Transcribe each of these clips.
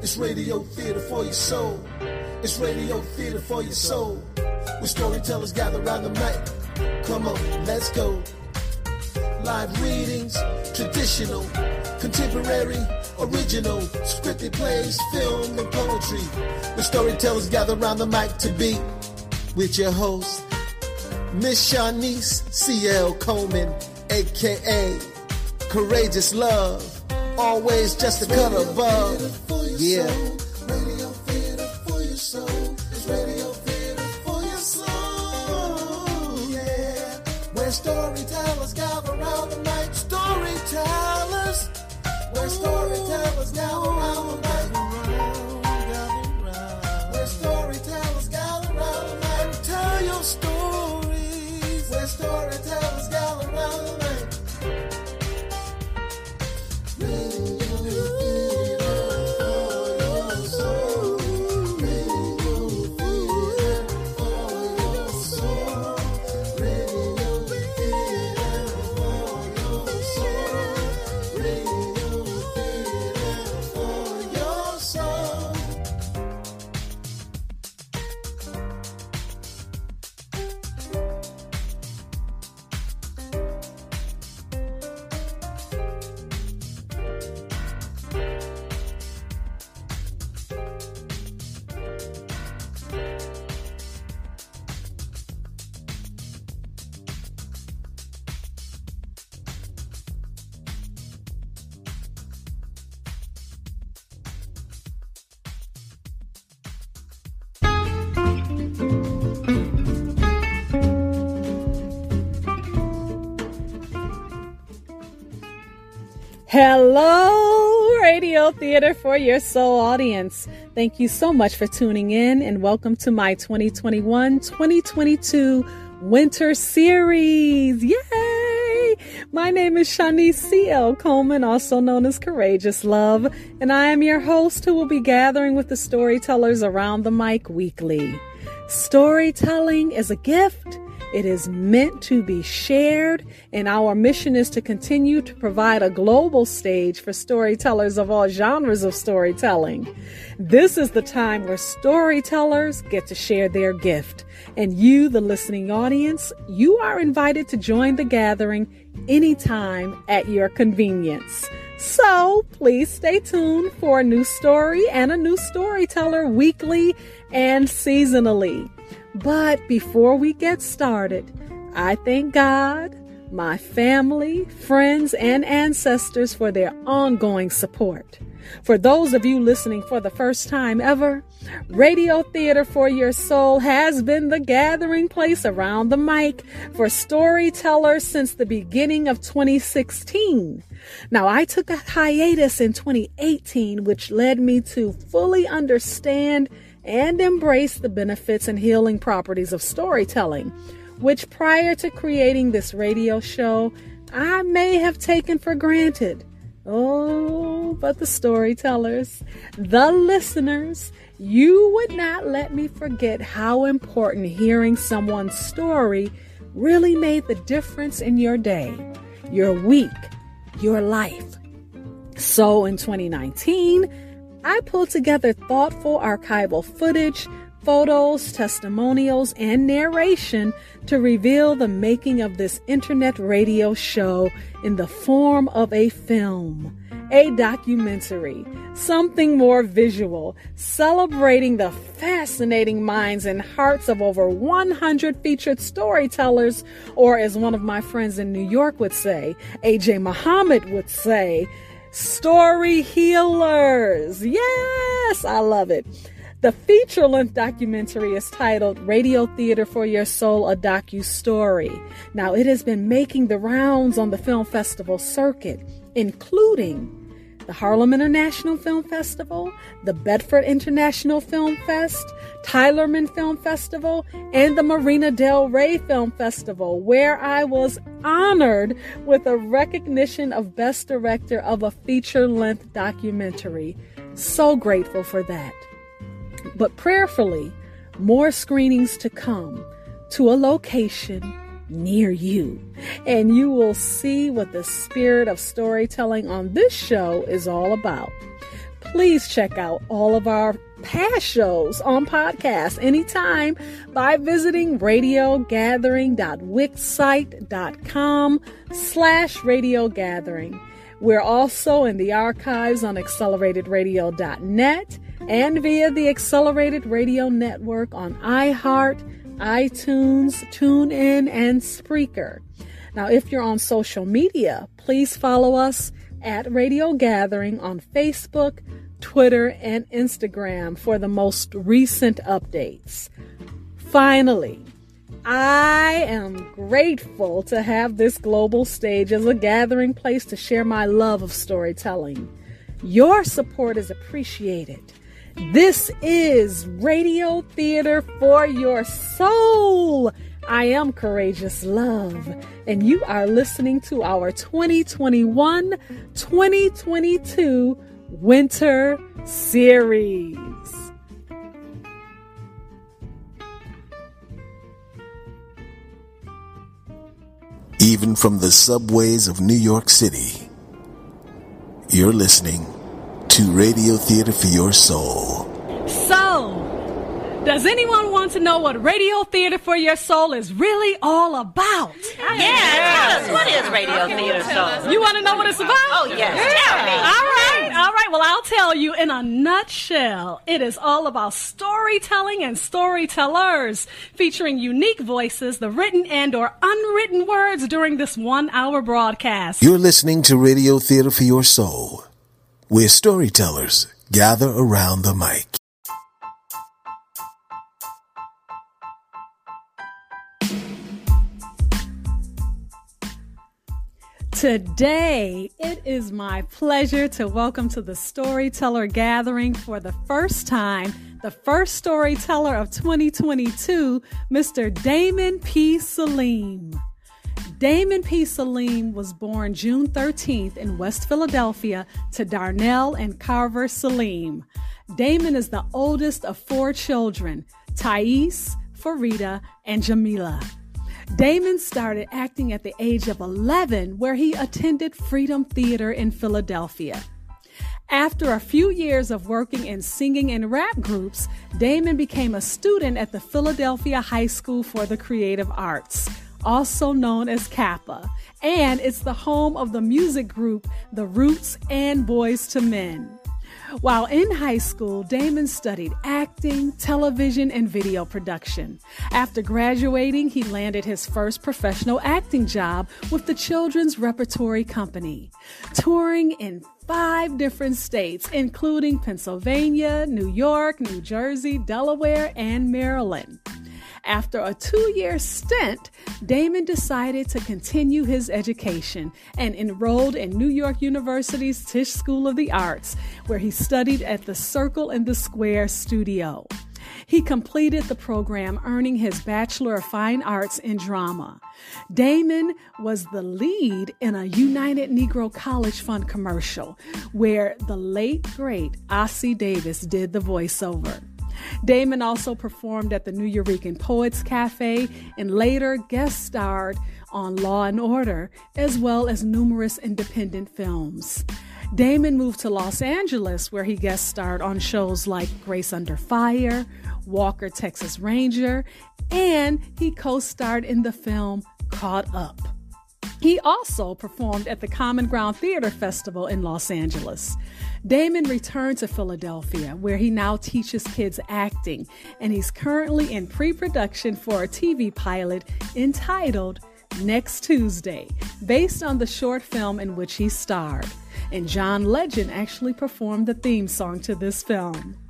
It's radio theater for your soul. It's radio theater for your soul. Where storytellers gather around the mic. Come on, let's go. Live readings, traditional, contemporary, original, scripted plays, film, and poetry. Where storytellers gather around the mic to be with your host, Miss Shonnese C.L. Coleman, aka Courageous Love. Always just a cut above. Yeah. Hello, Radio Theater for Your Soul audience. Thank you so much for tuning in and welcome to my 2021 2022 Winter Series. Yay! My name is Shonnese C.L. Coleman, also known as Courageous Love, and I am your host who will be gathering with the storytellers around the mic weekly. Storytelling is a gift. It is meant to be shared, and our mission is to continue to provide a global stage for storytellers of all genres of storytelling. This is the time where storytellers get to share their gift, and you, the listening audience, you are invited to join the gathering anytime at your convenience. So please stay tuned for a new story and a new storyteller weekly and seasonally. But before we get started, I thank God, my family, friends, and ancestors for their ongoing support. For those of you listening for the first time ever, Radio Theater for Your Soul has been the gathering place around the mic for storytellers since the beginning of 2016. Now, I took a hiatus in 2018, which led me to fully understand and embrace the benefits and healing properties of storytelling, which prior to creating this radio show, I may have taken for granted. Oh, but the storytellers, the listeners, you would not let me forget how important hearing someone's story really made the difference in your day, your week, your life. So in 2019, I pulled together thoughtful archival footage, photos, testimonials, and narration to reveal the making of this internet radio show in the form of a film, a documentary, something more visual, celebrating the fascinating minds and hearts of over 100 featured storytellers, or as one of my friends in New York would say, AJ Muhammad would say, Story Healers. Yes, I love it. The feature length documentary is titled Radio Theater for Your Soul, a Docu Story. Now, it has been making the rounds on the film festival circuit, including the Harlem International Film Festival, the Bedford International Film Fest, Tylerman Film Festival, and the Marina Del Rey Film Festival, where I was honored with a recognition of Best Director of a feature length documentary. So grateful for that. But prayerfully, more screenings to come to a location near you. And you will see what the spirit of storytelling on this show is all about. Please check out all of our past shows on podcast anytime by visiting radiogathering.wixsite.com slash radiogathering. We're also in the archives on acceleratedradio.net and via the Accelerated Radio Network on iHeart, iTunes, TuneIn, and Spreaker. Now, if you're on social media, please follow us at Radio Gathering on Facebook, Twitter, and Instagram for the most recent updates. Finally, I am grateful to have this global stage as a gathering place to share my love of storytelling. Your support is appreciated. This is Radio Theater for Your Soul. I am Courageous Love, and you are listening to our 2021 2022 Winter Series. Even from the subways of New York City, you're listening to Radio Theater for Your Soul. So, does anyone want to know what Radio Theater for Your Soul is really all about? Yeah, tell us what is Radio Theater Soul? You want to know what it's about? Oh, yes. Tell me. All right, all right. Well, I'll tell you in a nutshell. It is all about storytelling and storytellers, featuring unique voices, the written and or unwritten words during this one-hour broadcast. You're listening to Radio Theater for Your Soul, where storytellers gather around the mic. Today, it is my pleasure to welcome to the Storyteller Gathering for the first time the first storyteller of 2022, Mr. Damon P. Saleem. Damon P. Saleem was born June 13th in West Philadelphia to Darnell and Carver Saleem. Damon is the oldest of four children Thais, Farida, and Jamila. Damon started acting at the age of 11, where he attended Freedom Theater in Philadelphia. After a few years of working in singing and rap groups, Damon became a student at the Philadelphia High School for the Creative Arts, also known as CAPA, and it's the home of the music group The Roots and Boyz II Men. While in high school, Damon studied acting, television, and video production. After graduating, he landed his first professional acting job with the Children's Repertory Company, touring in five different states, including Pennsylvania, New York, New Jersey, Delaware, and Maryland. After a two year stint, Damon decided to continue his education and enrolled in New York University's Tisch School of the Arts, where he studied at the Circle in the Square studio. He completed the program, earning his Bachelor of Fine Arts in Drama. Damon was the lead in a United Negro College Fund commercial where the late, great Ossie Davis did the voiceover. Damon also performed at the Nuyorican Poets Cafe and later guest starred on Law and Order, as well as numerous independent films. Damon moved to Los Angeles, where he guest starred on shows like Grace Under Fire, Walker, Texas Ranger, and he co starred in the film Caught Up. He also performed at the Common Ground Theater Festival in Los Angeles. Damon returned to Philadelphia, where he now teaches kids acting, and he's currently in pre production for a TV pilot entitled Next Tuesday, based on the short film in which he starred. And John Legend actually performed the theme song to this film.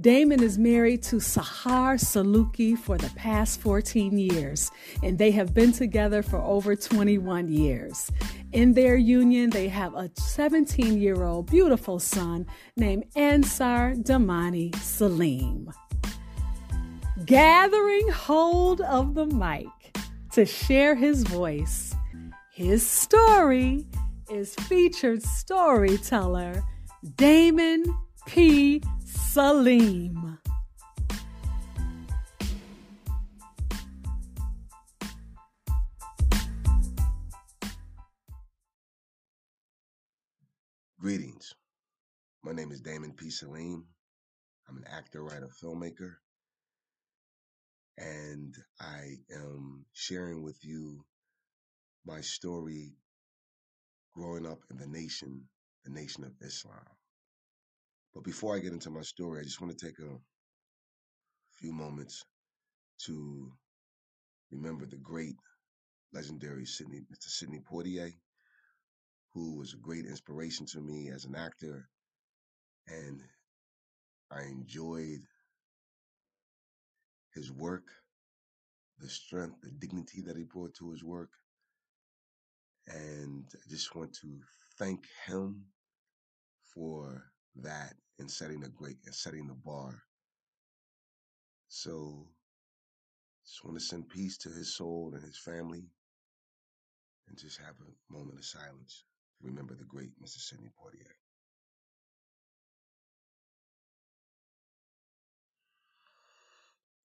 Damon is married to Sahar Saluki for the past 14 years, and they have been together for over 21 years. In their union, they have a 17 year old beautiful son named Ansar Damani Saleem. Gathering hold of the mic to share his voice, his story is featured storyteller Damon P. Saleem. Greetings. My name is Damon P. Saleem. I'm an actor, writer, filmmaker, and I am sharing with you my story growing up in the nation, the nation of Islam. But before I get into my story, I just want to take a few moments to remember the great, legendary Sidney, Mr. Sidney Poitier, who was a great inspiration to me as an actor, and I enjoyed his work, the strength, the dignity that he brought to his work, and I just want to thank him for that and setting a great and setting the bar. So just want to send peace to his soul and his family and just have a moment of silence remember the great Mr. Sidney Poitier.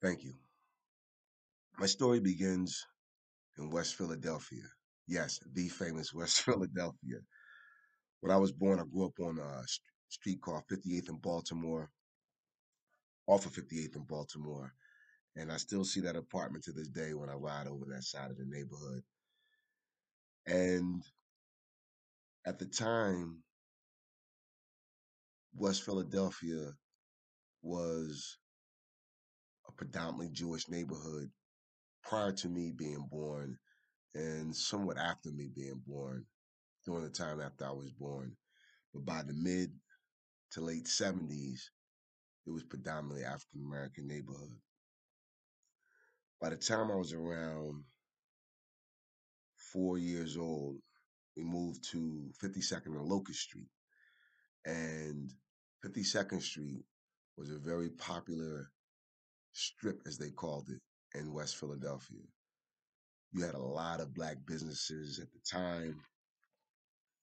Thank you. My story begins in West Philadelphia. Yes, the famous West Philadelphia. When I was born, I grew up on a street called 58th in Baltimore, off of 58th in Baltimore. And I still see that apartment to this day when I ride over that side of the neighborhood. And at the time, West Philadelphia was a predominantly Jewish neighborhood prior to me being born and somewhat after me being born, during the time after I was born. But by the mid to late 70s, it was predominantly African American neighborhood. By the time I was around four years old, we moved to 52nd and Locust Street. And 52nd Street was a very popular strip, as they called it, in West Philadelphia. You had a lot of black businesses at the time.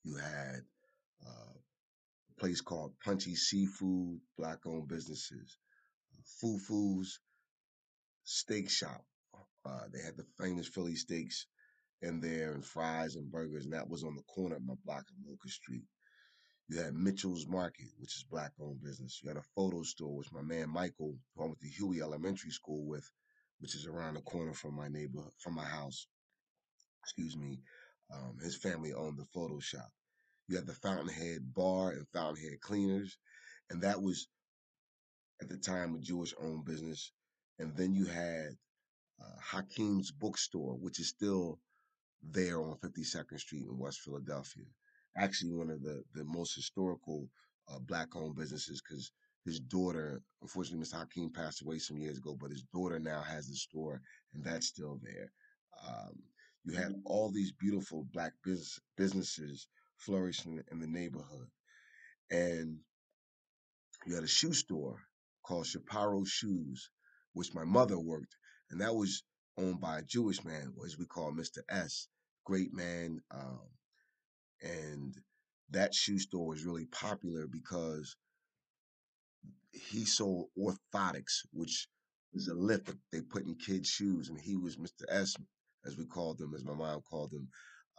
You had uh, place called Punchy Seafood, black owned businesses. Fufu's Steak Shop. Uh, they had the famous Philly steaks in there and fries and burgers, and that was on the corner of my block of Locust Street. You had Mitchell's Market, which is black owned business. You had a photo store, which my man Michael, who I went to Huey Elementary School with, which is around the corner from my neighbor, from my house. Excuse me. Um, his family owned the photo shop. You had the Fountainhead Bar and Fountainhead Cleaners, and that was at the time a Jewish owned business. And then you had uh, Hakim's Bookstore, which is still there on 52nd Street in West Philadelphia. Actually, one of the, the most historical uh, black owned businesses because his daughter, unfortunately, Mr. Hakim passed away some years ago, but his daughter now has the store and that's still there. Um, you had all these beautiful black business, businesses flourishing in the neighborhood. And you had a shoe store called Shapiro Shoes, which my mother worked, and that was owned by a Jewish man, as we call Mr. S. Great man. Um, and that shoe store was really popular because he sold orthotics, which was a lift that they put in kids' shoes, and he was Mr. S, as we called him, as my mom called him,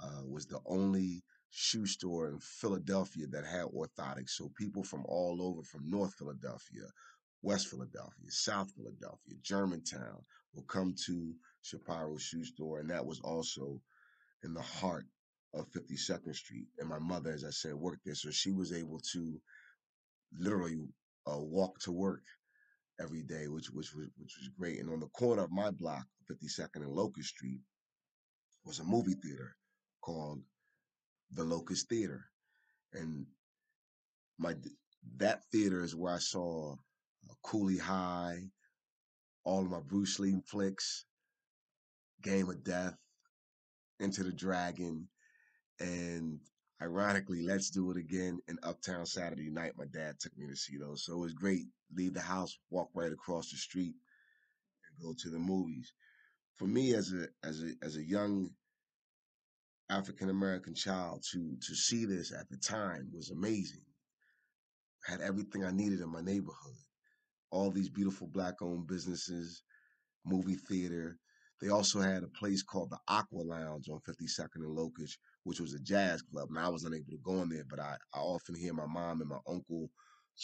uh, was the only shoe store in Philadelphia that had orthotics. So people from all over, from North Philadelphia, West Philadelphia, South Philadelphia, Germantown, will come to Shapiro Shoe Store, and that was also in the heart of 52nd Street. And my mother, as I said, worked there, so she was able to literally uh, walk to work every day, which which was which was great. And on the corner of my block, 52nd and Locust Street, was a movie theater called the Locust Theater, and my that theater is where I saw uh, Cooley High, all of my Bruce Lee flicks, Game of Death, Enter the Dragon, and ironically, Let's Do It Again in Uptown Saturday Night. My dad took me to see those, so it was great. Leave the house, walk right across the street, and go to the movies. For me, as a as a as a young African American child, to to see this at the time was amazing. Had everything I needed in my neighborhood. All these beautiful black owned businesses, movie theater. They also had a place called the Aqua Lounge on 52nd and Locust, which was a jazz club, and I was unable to go in there. But I, I often hear my mom and my uncle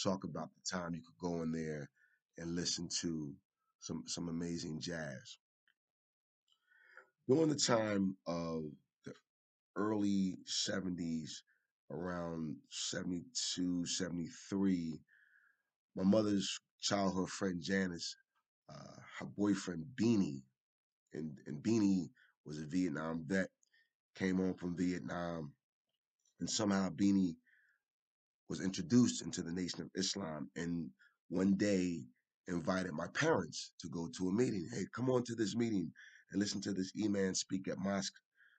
talk about the time you could go in there and listen to some some amazing jazz. During the time of early 70s, around 72, 73, my mother's childhood friend Janice, uh, her boyfriend Beanie, and, and Beanie was a Vietnam vet, came home from Vietnam, and somehow Beanie was introduced into the Nation of Islam. And one day invited my parents to go to a meeting. Hey, come on to this meeting and listen to this imam speak at mosque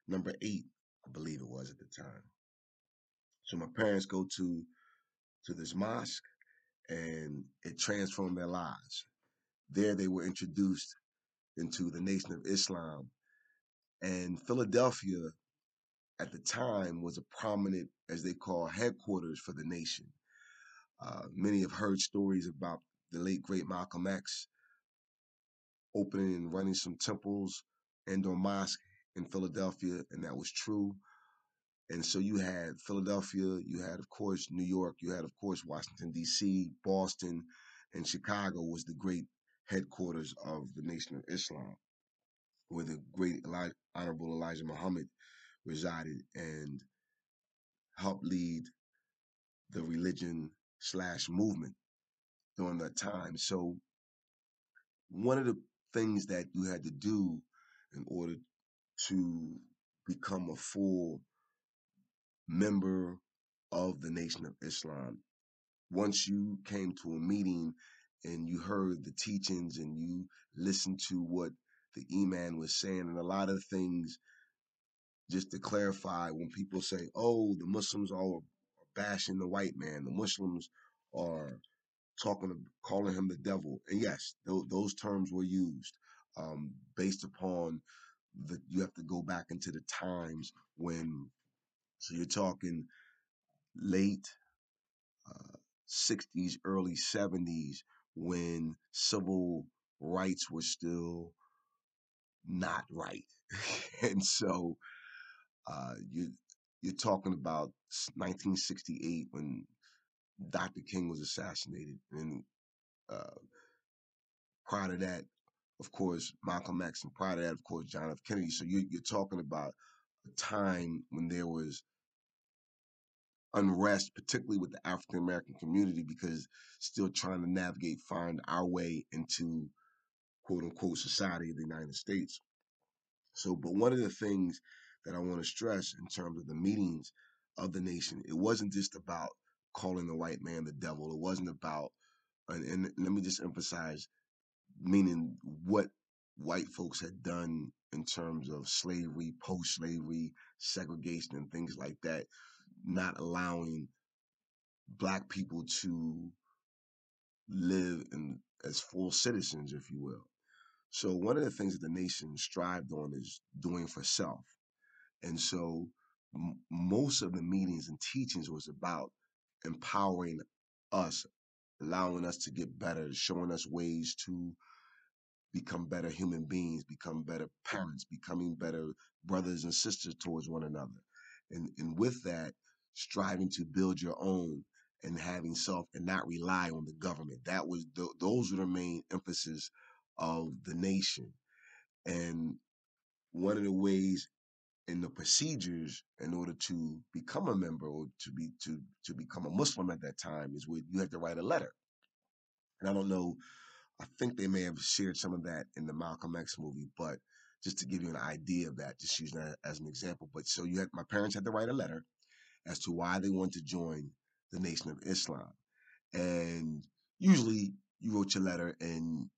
number eight, I believe it was at the time. So my parents go to to this mosque and it transformed their lives. There they were introduced into the Nation of Islam. And Philadelphia at the time was a prominent, as they call, headquarters for the nation. Uh, many have heard stories about the late great Malcolm X opening and running some temples and or mosque in Philadelphia, and that was true. And so you had Philadelphia, you had, of course, New York, you had, of course, Washington, D.C., Boston, and Chicago was the great headquarters of the Nation of Islam, where the great Eli- Honorable Elijah Muhammad resided and helped lead the religion slash movement during that time. So one of the things that you had to do in order to become a full member of the Nation of Islam. Once you came to a meeting and you heard the teachings and you listened to what the Imam was saying, and a lot of things, just to clarify, when people say, oh, the Muslims are bashing the white man, the Muslims are talking, calling him the devil. And yes, th- those terms were used um, based upon the, you have to go back into the times when, so you're talking late uh, 60s, early 70s, when civil rights were still not right. and so uh, you, you're talking about 1968 when Dr. King was assassinated. And uh, prior to that, of course, Malcolm X, and prior to that, of course, John F. Kennedy. So you, you're talking about a time when there was unrest, particularly with the African American community, because still trying to navigate, find our way into quote unquote society of the United States. So, but one of the things that I want to stress in terms of the meetings of the nation, it wasn't just about calling the white man the devil. It wasn't about, and, and let me just emphasize, meaning what white folks had done in terms of slavery, post slavery, segregation, and things like that, not allowing black people to live in, as full citizens, if you will. So one of the things that the nation strived on is doing for self. And so m- most of the meetings and teachings was about empowering us, allowing us to get better, showing us ways to become better human beings, become better parents, becoming better brothers and sisters towards one another. And, and with that, striving to build your own and having self and not rely on the government. That was the, those were the main emphasis of the nation. And one of the ways in the procedures in order to become a member or to be to to become a Muslim at that time is where you had to write a letter. And I don't know, I think they may have shared some of that in the Malcolm X movie, but just to give you an idea of that, just using that as an example. But so you had my parents had to write a letter as to why they wanted to join the Nation of Islam. And usually you wrote your letter and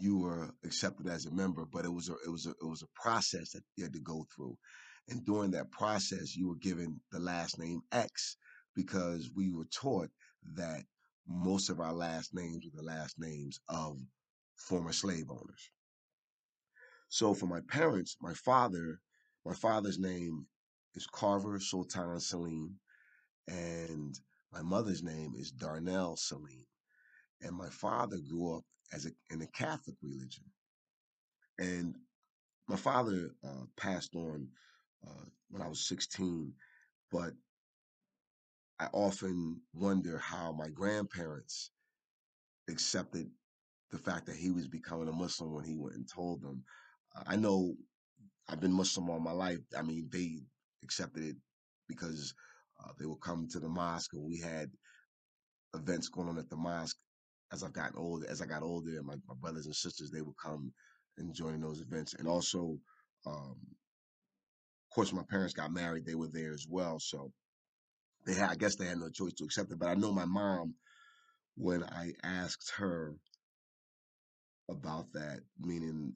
you were accepted as a member, but it was a it was a it was a process that you had to go through. And during that process, you were given the last name X because we were taught that most of our last names were the last names of former slave owners. So for my parents, my father, my father's name is Carver Sultan Saleem, and my mother's name is Darnell Saleem. And my father grew up as a, in a Catholic religion. And my father uh, passed on uh, when I was 16. But I often wonder how my grandparents accepted the fact that he was becoming a Muslim when he went and told them. Uh, I know I've been Muslim all my life. I mean, they accepted it because uh, they would come to the mosque and we had events going on at the mosque as I've gotten older, as I got older, and my, my brothers and sisters, they would come and join those events. And also, um, of course, my parents got married, they were there as well. So they had, I guess they had no choice to accept it. But I know my mom, when I asked her about that, meaning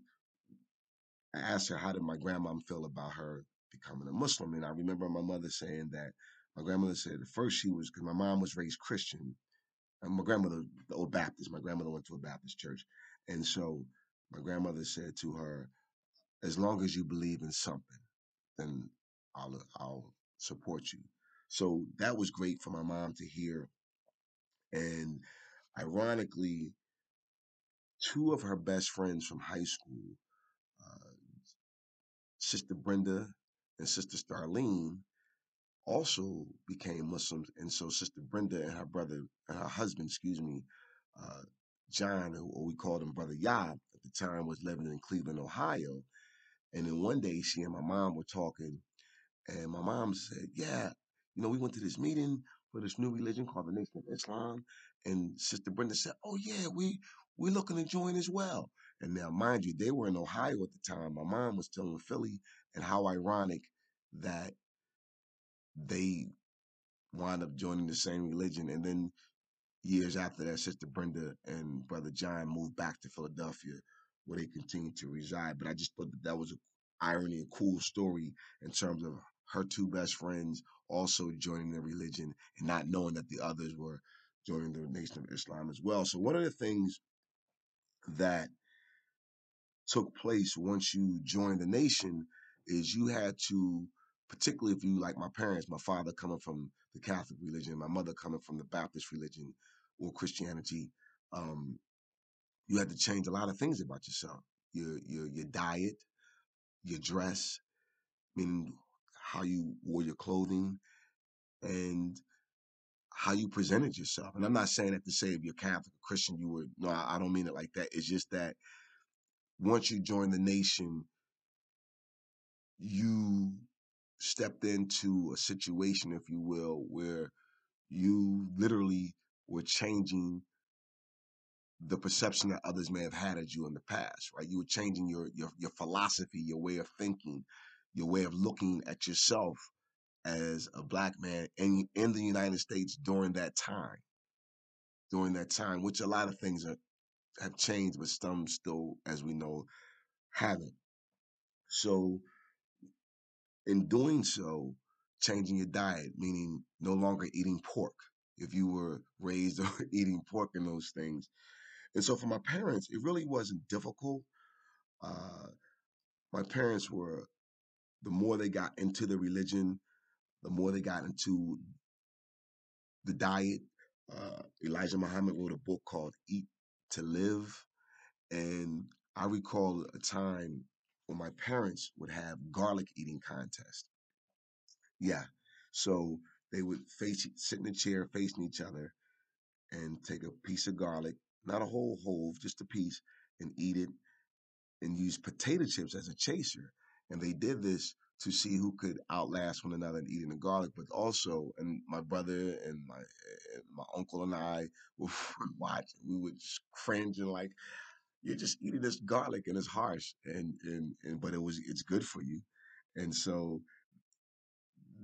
I asked her, how did my grandmom feel about her becoming a Muslim? And I remember my mother saying that my grandmother said at first she was, because my mom was raised Christian. My grandmother, the old Baptist, my grandmother went to a Baptist church. And so my grandmother said to her, as long as you believe in something, then I'll, I'll support you. So that was great for my mom to hear. And ironically, two of her best friends from high school, uh, Sister Brenda and Sister Starlene, also became Muslims. And so Sister Brenda and her brother and her husband, excuse me, uh, John, or we called him Brother Yob at the time, was living in Cleveland, Ohio. And then one day she and my mom were talking, and my mom said, Yeah, you know, we went to this meeting for this new religion called the Nation of Islam. And Sister Brenda said, Oh yeah, we we're looking to join as well. And now mind you, they were in Ohio at the time. My mom was still in Philly, and how ironic that they wind up joining the same religion. And then years after that, Sister Brenda and Brother John moved back to Philadelphia, where they continued to reside. But I just thought that that was an irony, a cool story in terms of her two best friends also joining the religion and not knowing that the others were joining the Nation of Islam as well. So one of the things that took place once you joined the nation is you had to particularly if you like my parents my father coming from the catholic religion my mother coming from the baptist religion or christianity um, you had to change a lot of things about yourself. Your your your diet your dress meaning how you wore your clothing and how you presented yourself. And i'm not saying that to say if you're catholic or christian you were no i don't mean it like that. It's just that once you join the nation you stepped into a situation, if you will, where you literally were changing the perception that others may have had of you in the past, right? You were changing your your your philosophy, your way of thinking, your way of looking at yourself as a black man in in the United States during that time. During that time, which a lot of things are, have changed, but some still, as we know, haven't. So in doing so, changing your diet, meaning no longer eating pork if you were raised or eating pork and those things. And so for my parents, it really wasn't difficult. Uh, my parents were, the more they got into the religion, the more they got into the diet. Uh, Elijah Muhammad wrote a book called Eat to Live. And I recall a time when my parents would have garlic eating contests. Yeah. So they would face sit in a chair facing each other and take a piece of garlic, not a whole whole, just a piece, and eat it and use potato chips as a chaser. And they did this to see who could outlast one another in eating the garlic, but also, and my brother and my and my uncle and I would watch. We would cringe and like, you're just eating this garlic and it's harsh, and and and but it was it's good for you, and so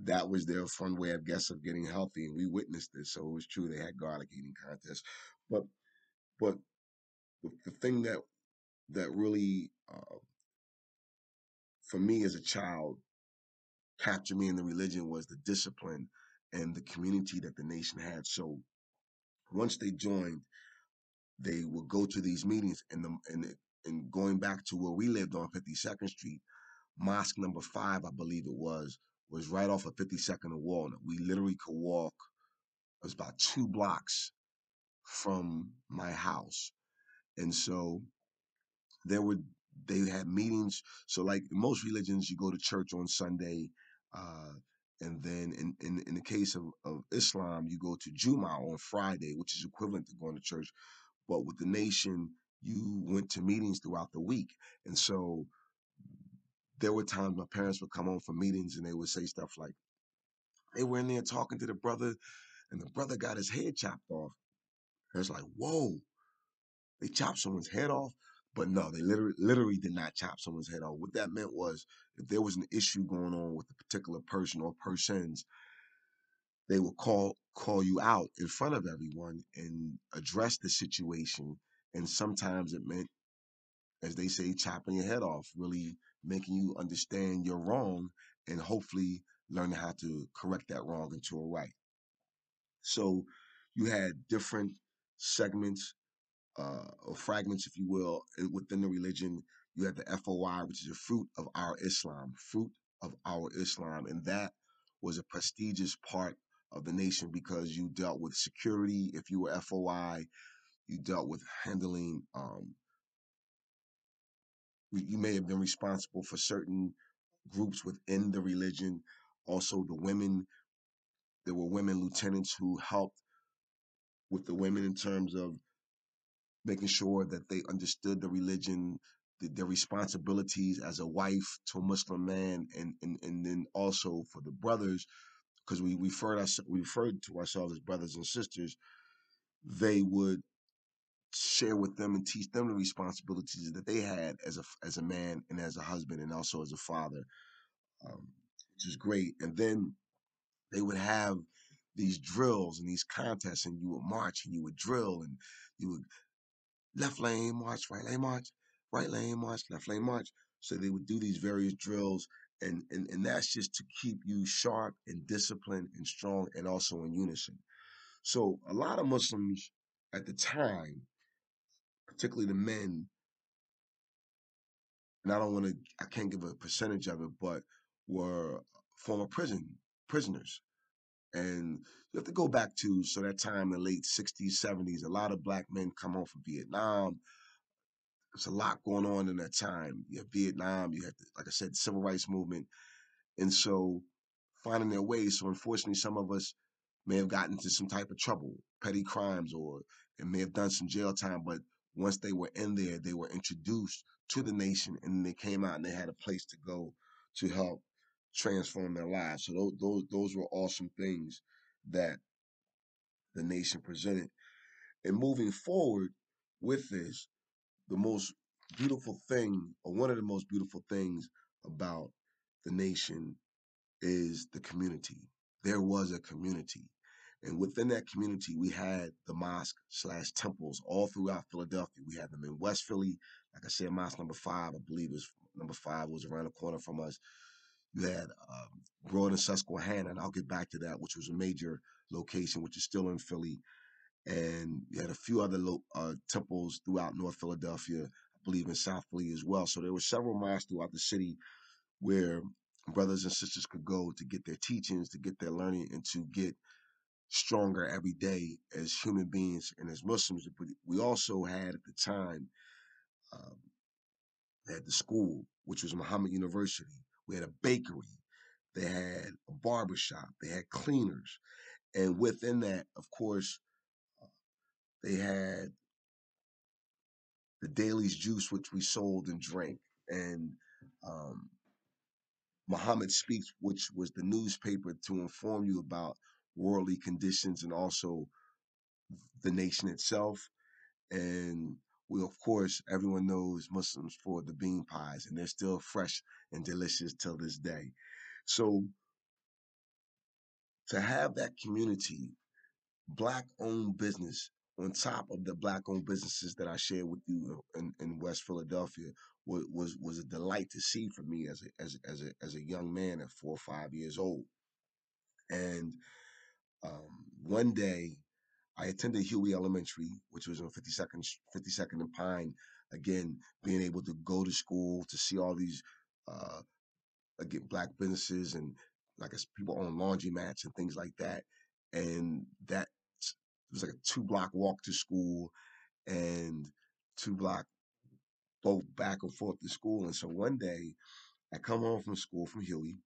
that was their fun way, I guess, of getting healthy, and we witnessed this. So it was true they had garlic eating contests, but but the, the thing that that really uh, for me as a child captured me in the religion was the discipline and the community that the nation had. So once they joined, they would go to these meetings, and the and and going back to where we lived on 52nd Street, mosque number five, I believe it was, was right off of 52nd and Walnut. We literally could walk. It was about two blocks from my house, and so there were they had meetings. So like most religions, you go to church on Sunday, uh, and then in, in in the case of, of Islam, you go to Juma on Friday, which is equivalent to going to church. But with the nation, you went to meetings throughout the week, and so there were times my parents would come home from meetings and they would say stuff like, they were in there talking to the brother, and the brother got his head chopped off. And it's like, whoa, they chopped someone's head off. But no, they literally, literally did not chop someone's head off. What that meant was if there was an issue going on with a particular person or persons, they would call call you out in front of everyone and address the situation. And sometimes it meant, as they say, chopping your head off, really making you understand you're wrong and hopefully learning how to correct that wrong into a right. So you had different segments uh, or fragments, if you will, eh, within the religion. You had the FOI, which is the fruit of our Islam, fruit of our Islam, and that was a prestigious part of the nation because you dealt with security. If you were FOI, you dealt with handling. Um, you may have been responsible for certain groups within the religion. Also, the women. There were women lieutenants who helped with the women in terms of making sure that they understood the religion, the, their responsibilities as a wife to a Muslim man, and and, and then also for the brothers, because we referred us we referred to ourselves as brothers and sisters. They would share with them and teach them the responsibilities that they had as a as a man and as a husband and also as a father, um, which is great. And then they would have these drills and these contests, and you would march and you would drill and you would left lane march, right lane march, right lane march, left lane march. So they would do these various drills, and and and that's just to keep you sharp and disciplined and strong, and also in unison. So a lot of Muslims at the time, particularly the men, and I don't want to, I can't give a percentage of it, but were former prison prisoners. And you have to go back to so that time in the late 60s, 70s, a lot of black men come home from Vietnam. There's a lot going on in that time. You have Vietnam, you have, like I said, civil rights movement. And so finding their way. So unfortunately, some of us may have gotten into some type of trouble, petty crimes, or and may have done some jail time. But once they were in there, they were introduced to the nation, and they came out and they had a place to go to help transform their lives. So those those, those were awesome things that the nation presented. And moving forward with this, the most beautiful thing, or one of the most beautiful things about the nation is the community. There was a community. And within that community, we had the mosque slash temples all throughout Philadelphia. We had them in West Philly. Like I said, mosque number five, I believe was number five was around the corner from us. You had um, Broad and Susquehanna, and I'll get back to that, which was a major location, which is still in Philly. And you had a few other lo- uh, temples throughout North Philadelphia, I believe in South Philly as well. So there were several mosques throughout the city where brothers and sisters could go to get their teachings, to get their learning, and to get stronger every day as human beings and as Muslims. But we also had at the time, um, had the school, which was Muhammad University. We had a bakery. They had a barber shop. They had cleaners. And within that, of course, they had the Daly's juice, which we sold and drank. And um, Muhammad Speaks, which was the newspaper to inform you about worldly conditions and also the nation itself. And we, of course, everyone knows Muslims for the bean pies, and they're still fresh and delicious till this day. So to have that community, black owned business on top of the black owned businesses that I shared with you in, in West Philadelphia was, was was a delight to see for me as a as as a as a young man at four or five years old. And um, one day, I attended Huey Elementary, which was on 52nd 52nd and Pine. Again, being able to go to school to see all these uh, again black businesses and like I s- people own laundry mats and things like that, and that it was like a two block walk to school and two block both back and forth to school. And so one day I come home from school from Huey,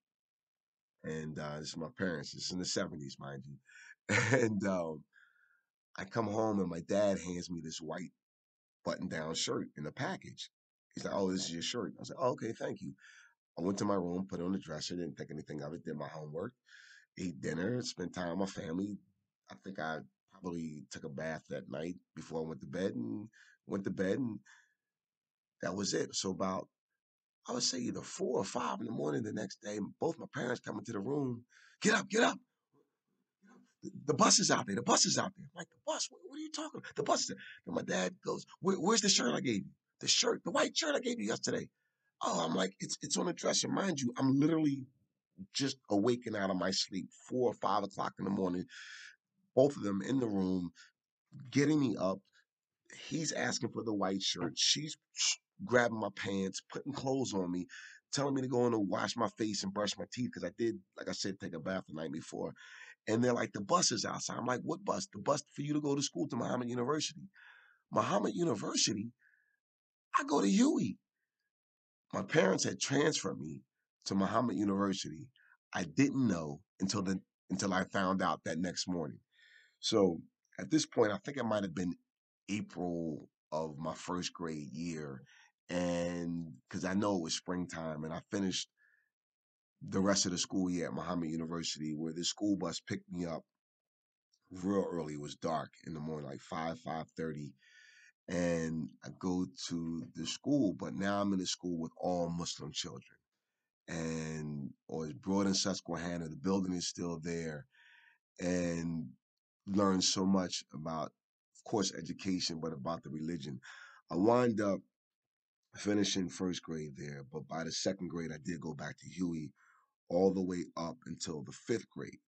and uh, this is my parents. Is in the seventies, mind you. And um, I come home and my dad hands me this white button-down shirt in a package. He's like, "Oh, this is your shirt." I was like, oh, "Okay, thank you." I went to my room, put it on the dresser, didn't think anything of it, did my homework, ate dinner, spent time with my family. I think I probably took a bath that night before I went to bed and went to bed and that was it. So about I would say either four or five in the morning the next day, both my parents come into the room, get up, get up. The, the bus is out there. The bus is out there. I'm like, the bus? What, what are you talking about? The bus is there. And my dad goes, Where, where's the shirt I gave you? The shirt, the white shirt I gave you yesterday. Oh, I'm like, it's it's on the dresser. Mind you, I'm literally just awaking out of my sleep, four or five o'clock in the morning. Both of them in the room, getting me up. He's asking for the white shirt. She's grabbing my pants, putting clothes on me, telling me to go in and wash my face and brush my teeth because I did, like I said, take a bath the night before. And they're like, the bus is outside. I'm like, what bus? The bus for you to go to school to Muhammad University. Muhammad University, I go to Huey. My parents had transferred me to Muhammad University. I didn't know until the until I found out that next morning. So at this point, I think it might have been April of my first grade year. And because I know it was springtime and I finished the rest of the school year at Muhammad University, where the school bus picked me up real early. It was dark in the morning, like 5, 5.30. And I go to the school, but now I'm in the school with all Muslim children. And or it's brought in Susquehanna, the building is still there. And learn so much about, of course, education, but about the religion. I wind up finishing first grade there, but by the second grade, I did go back to Huey all the way up until the fifth grade.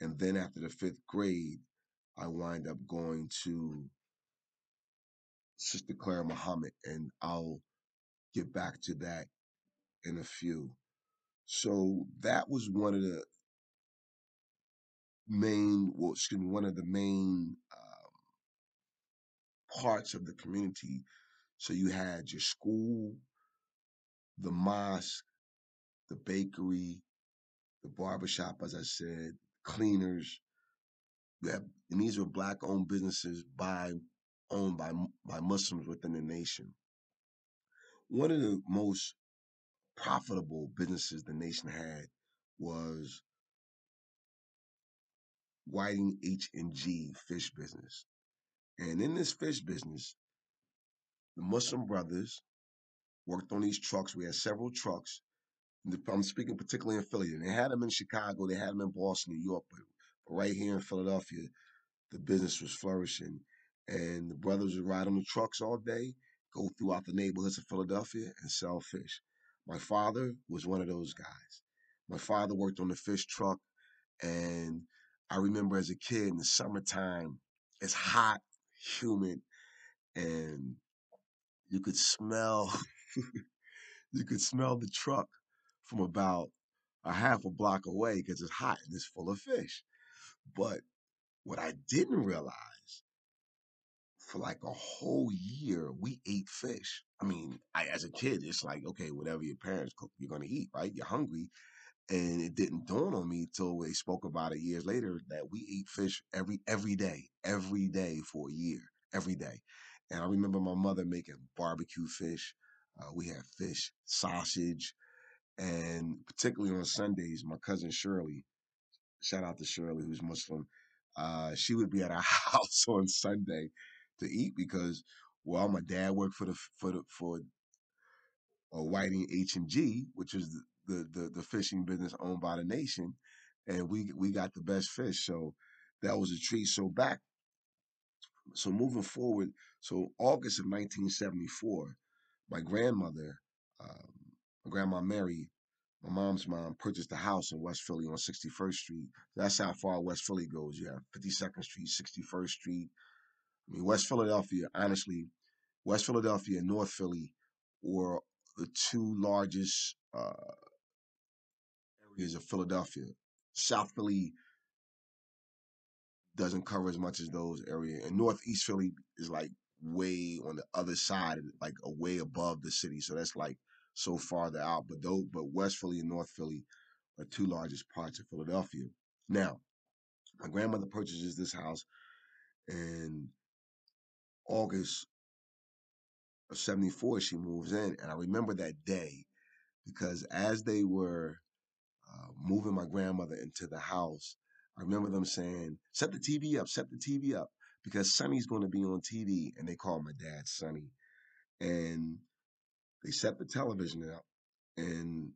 And then after the fifth grade, I wind up going to Sister Clara Muhammad, and I'll get back to that in a few. So that was one of the main, well, excuse me, one of the main um, parts of the community. So you had your school, the mosque, the bakery, the barbershop, as I said, cleaners. Have, and these were black owned businesses by owned by by Muslims within the nation. One of the most profitable businesses the nation had was Whiting H and G fish business. And in this fish business, the Muslim brothers worked on these trucks. We had several trucks. I'm speaking particularly in Philly. They had them in Chicago, they had them in Boston, New York, but right here in Philadelphia, the business was flourishing. And the brothers would ride on the trucks all day, go throughout the neighborhoods of Philadelphia and sell fish. My father was one of those guys. My father worked on the fish truck, and I remember as a kid in the summertime, it's hot, humid, and you could smell you could smell the truck from about a half a block away because it's hot and it's full of fish. But what I didn't realize for like a whole year, we ate fish. I mean, I, as a kid, it's like, okay, whatever your parents cook, you're going to eat, right? You're hungry. And it didn't dawn on me till they spoke about it years later that we eat fish every every day, every day for a year, every day. And I remember my mother making barbecue fish. Uh, we had fish, sausage, and particularly on Sundays, my cousin Shirley, shout out to Shirley, who's Muslim, uh, she would be at our house on Sunday to eat because, well, my dad worked for the for the for a Whiting H and G, which is the, the, the fishing business owned by the nation, and we we got the best fish. So that was a treat. So back, so moving forward, so August of 1974, my grandmother, um, my grandma Mary, my mom's mom purchased a house in West Philly on 61st Street. That's how far West Philly goes. Have 52nd Street, 61st Street. I mean, West Philadelphia, honestly, West Philadelphia and North Philly were the two largest uh, areas of Philadelphia. South Philly doesn't cover as much as those areas, and Northeast Philly is like way on the other side, like a way above the city. So that's like so farther out. But though, but West Philly and North Philly are two largest parts of Philadelphia. Now, my grandmother purchases this house in August of 74. She moves in. And I remember that day because as they were uh, moving my grandmother into the house, I remember them saying, set the TV up, set the TV up because Sonny's going to be on TV. And they called my dad Sonny. And they set the television up and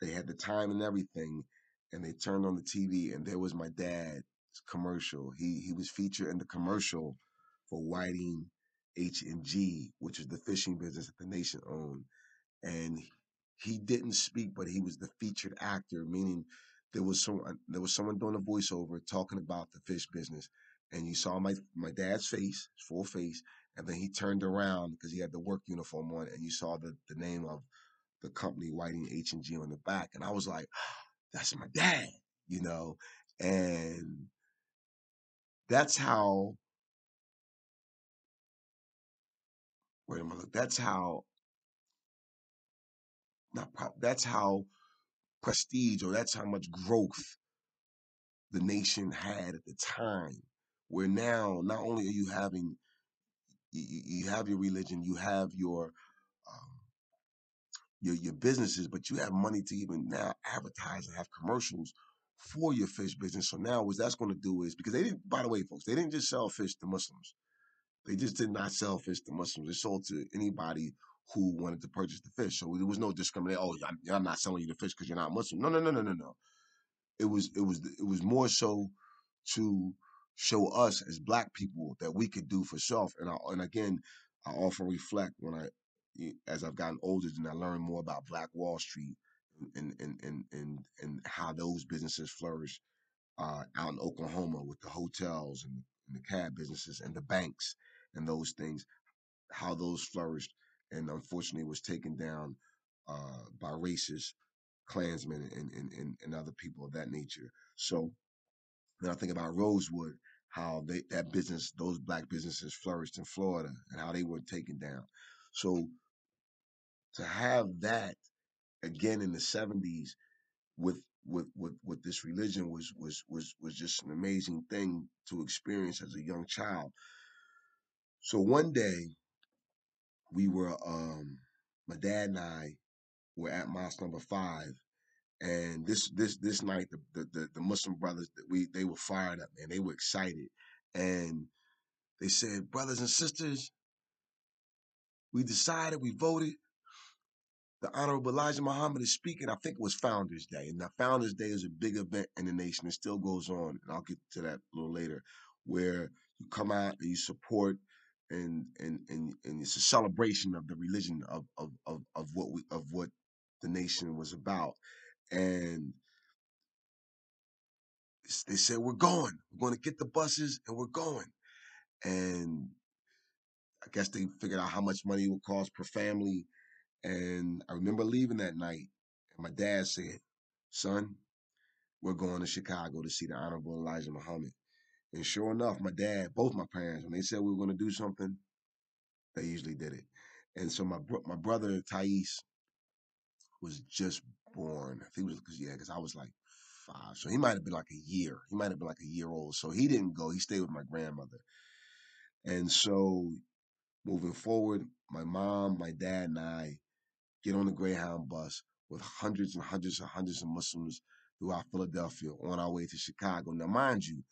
they had the time and everything. And they turned on the TV and there was my dad's commercial. He he was featured in the commercial for Whiting H and G, which is the fishing business that the nation owned. And he didn't speak, but he was the featured actor, meaning there was someone uh, there was someone doing a voiceover talking about the fish business. And you saw my my dad's face, his full face, and then he turned around because he had the work uniform on, and you saw the, the name of the company Whiting H and G on the back. And I was like, ah, that's my dad, you know? And that's how wait a minute, that's how not that's how prestige or that's how much growth the nation had at the time. Where now, not only are you having you, you have your religion, you have your um, your your businesses, but you have money to even now advertise and have commercials for your fish business. So now what that's going to do is because they didn't, by the way, folks, they didn't just sell fish to Muslims. They just did not sell fish to Muslims. They sold to anybody who wanted to purchase the fish. So there was no discrimination. Oh, I'm, not selling you the fish because you're not Muslim. No, no, no, no, no, no. It was it was it was more so to show us as black people that we could do for self. And I, and again, I often reflect when I as I've gotten older and I learn more about Black Wall Street and and and and and how those businesses flourish uh, out in Oklahoma with the hotels and, and the cab businesses and the banks and those things, how those flourished and unfortunately was taken down uh, by racist Klansmen and, and, and, and other people of that nature. So when I think about Rosewood, how they that business, those black businesses flourished in Florida and how they were taken down. So to have that again in the 70s with with with with this religion was was was was just an amazing thing to experience as a young child. So one day we were um my dad and I were at mosque number five and this this this night the the, the, the Muslim brothers we they were fired up man they were excited and they said brothers and sisters we decided we voted the Honorable Elijah Muhammad is speaking. I think it was Founders Day. And now Founders Day is a big event in the nation. It still goes on. And I'll get to that a little later, where you come out and you support and and and, and it's a celebration of the religion of of of, of what we of what the nation was about. And they said, We're going. We're going to get the buses and we're going. And I guess they figured out how much money it would cost per family and I remember leaving that night, and my dad said, Son, we're going to Chicago to see the Honorable Elijah Muhammad. And sure enough, my dad, both my parents, when they said we were going to do something, they usually did it. And so my bro- my brother Thais was just born. I think it was because yeah, because I was like five, so he might have been like a year. He might have been like a year old. So he didn't go. He stayed with my grandmother. And so moving forward, my mom, my dad, and I get on the Greyhound bus with hundreds and hundreds and hundreds of Muslims throughout Philadelphia on our way to Chicago. Now, mind you,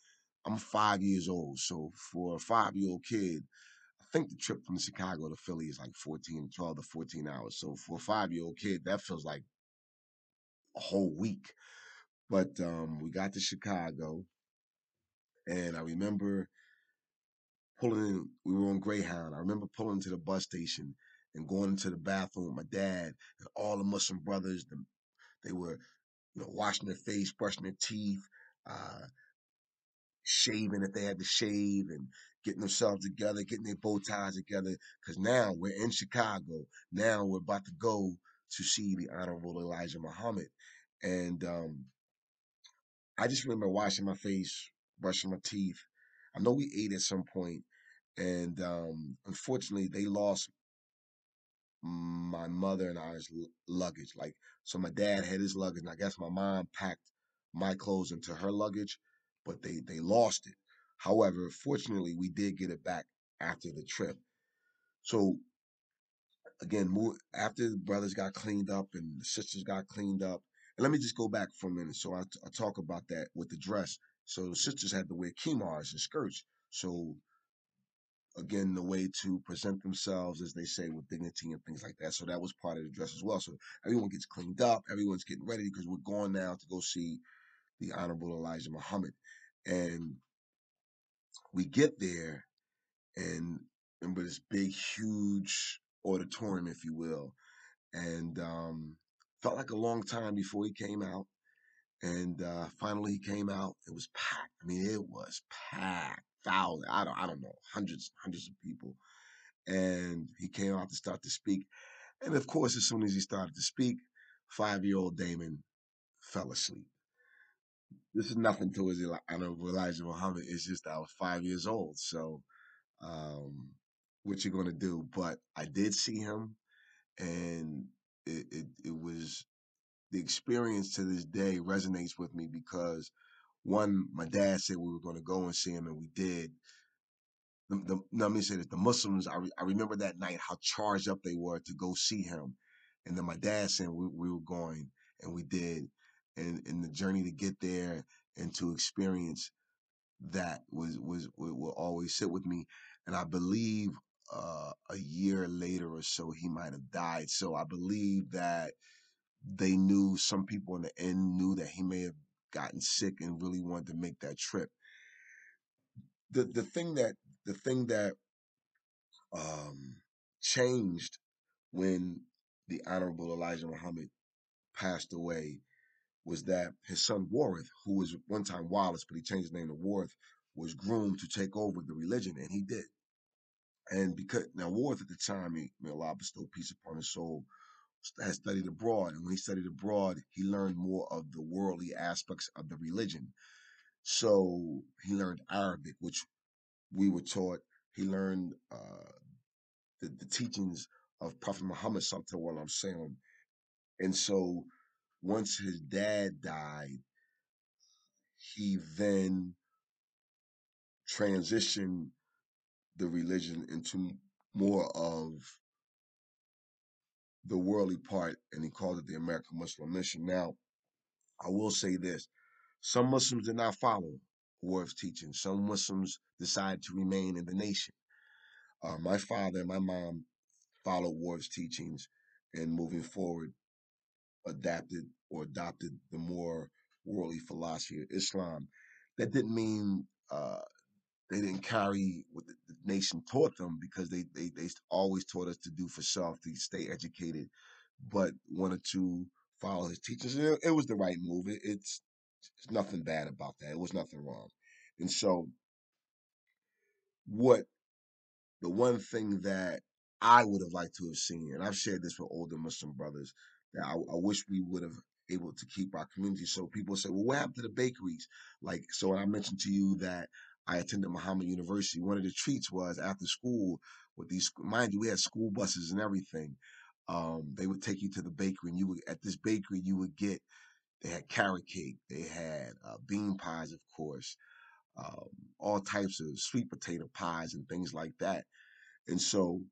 I'm five years old. So for a five year old kid, I think the trip from Chicago to Philly is like 14, 12 to 14 hours. So for a five year old kid, that feels like a whole week. But um, we got to Chicago, and I remember pulling in, we were on Greyhound. I remember pulling to the bus station and going into the bathroom with my dad and all the Muslim brothers. They were, you know, washing their face, brushing their teeth, uh, shaving if they had to shave, and getting themselves together, getting their bow ties together. Because now we're in Chicago. Now we're about to go to see the Honorable Elijah Muhammad. And um, I just remember washing my face, brushing my teeth. I know we ate at some point, and um, unfortunately, they lost my mother and I's luggage. Like, so my dad had his luggage, and I guess my mom packed my clothes into her luggage, but they they lost it. However, fortunately, we did get it back after the trip. So again, more after the brothers got cleaned up and the sisters got cleaned up. And let me just go back for a minute. So I, talk about that with the dress. So the sisters had to wear khimars and skirts. So again, the way to present themselves, as they say, with dignity and things like that. So that was part of the dress as well. So everyone gets cleaned up, everyone's getting ready because we're going now to go see the Honorable Elijah Muhammad. And we get there and remember this big, huge auditorium, if you will. And um, felt like a long time before he came out. And uh, finally, he came out. It was packed. I mean, it was packed. Thousands. I don't. I don't know. Hundreds, hundreds of people. And he came out to start to speak. And of course, as soon as he started to speak, five-year-old Damon fell asleep. This is nothing towards Eli- Honorable Elijah Muhammad. It's just I was five years old. So, um, what you're gonna do? But I did see him, and it, it it was the experience to this day resonates with me because one, my dad said we were going to go and see him, and we did. The, the, no, let me say this: the Muslims. I, re, I remember that night how charged up they were to go see him, and then my dad said we, we were going, and we did, and and the journey to get there and to experience that was was will, always sit with me, and I believe uh, a year later or so he might have died. So I believe that they knew some people in the end knew that he may have gotten sick and really wanted to make that trip. The the thing that the thing that um changed when the Honorable Elijah Muhammad passed away was that his son Warith, who was one time Wallace, but he changed his name to Warith, was groomed to take over the religion, and he did. And because now Warith at the time, he, may Allah bestow peace upon his soul, had studied abroad, and when he studied abroad, he learned more of the worldly aspects of the religion. So he learned Arabic, which we were taught. He learned uh, the, the teachings of Prophet Muhammad Sallallahu Alaihi Wasallam. And so once his dad died, he then transitioned the religion into more of the worldly part, and he called it the American Muslim Mission. Now, I will say this some Muslims did not follow Warith's teaching. Some Muslims decided to remain in the nation. Uh, my father and my mom followed Warith's teachings and moving forward adapted or adopted the more worldly philosophy of Islam. That didn't mean uh, they didn't carry what the, the nation taught them because they, they they always taught us to do for self, to stay educated, but wanted to follow his teachings. It, it was the right move. It, it's it's nothing bad about that. It was nothing wrong. And so, what the one thing that I would have liked to have seen, and I've shared this with older Muslim brothers, that I, I wish we would have able to keep our community. So people say, well, what happened to the bakeries? Like, so I mentioned to you that I attended Muhammad University, one of the treats was after school with these, mind you, we had school buses and everything. Um, they would take you to the bakery, and you would at this bakery you would get. They had carrot cake, they had uh, bean pies, of course, um, all types of sweet potato pies and things like that. And so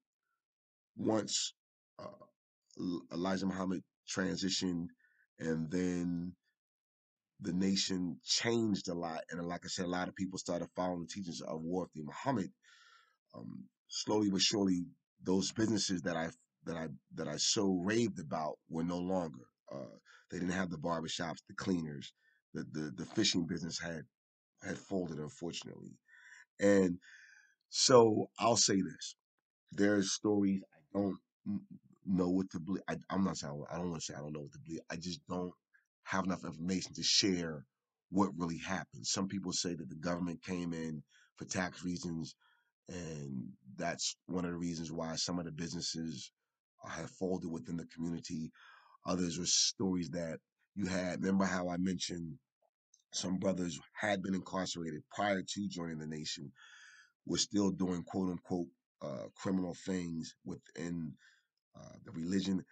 once uh, Elijah Muhammad transitioned, and then the nation changed a lot. And like I said, a lot of people started following the teachings of Warith Muhammad. Um, slowly but surely, those businesses that I that I that I so raved about were no longer. Uh, they didn't have the barbershops, the cleaners, the, the the fishing business had had folded, unfortunately. And so I'll say this: there's stories I don't know what to believe. I, am not saying I don't want to say I don't know what to believe. I just don't have enough information to share what really happened. Some people say that the government came in for tax reasons, and that's one of the reasons why some of the businesses have folded within the community. Others are stories that you had. Remember how I mentioned some brothers had been incarcerated prior to joining the nation. were still doing quote unquote uh, criminal things within uh, the religion.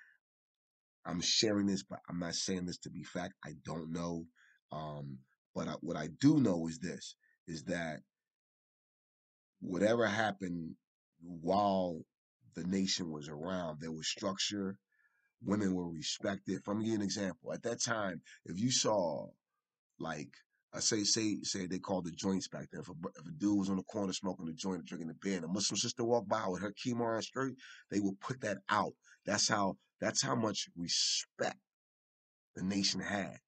I'm sharing this, but I'm not saying this to be fact. I don't know. Um, but I, what I do know is this: is that whatever happened while the nation was around, there was structure. Women were respected. From give you an example, at that time, if you saw like I say, say, say they called the joints back then. If a, if a dude was on the corner smoking a joint or drinking a beer, and a Muslim sister walked by with her khimar skirt, they would put that out. That's how. That's how much respect the nation had.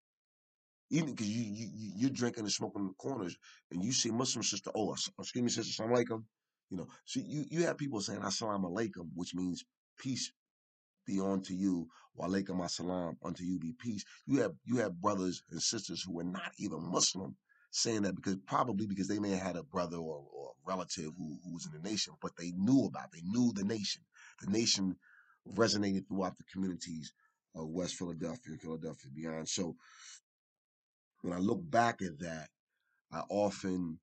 Even because you, you you you're drinking and smoking in the corners, and you see Muslim sister, oh, excuse me, sister, assalamu alaikum. You know, so you you have people saying assalamu alaikum, which means peace be unto you, wa alaikum assalam, unto you be peace. You have you have brothers and sisters who were not even Muslim saying that because probably because they may have had a brother or, or a relative who, who was in the nation, but they knew about, they knew the nation. The nation resonated throughout the communities of West Philadelphia Philadelphia beyond. So when I look back at that, I often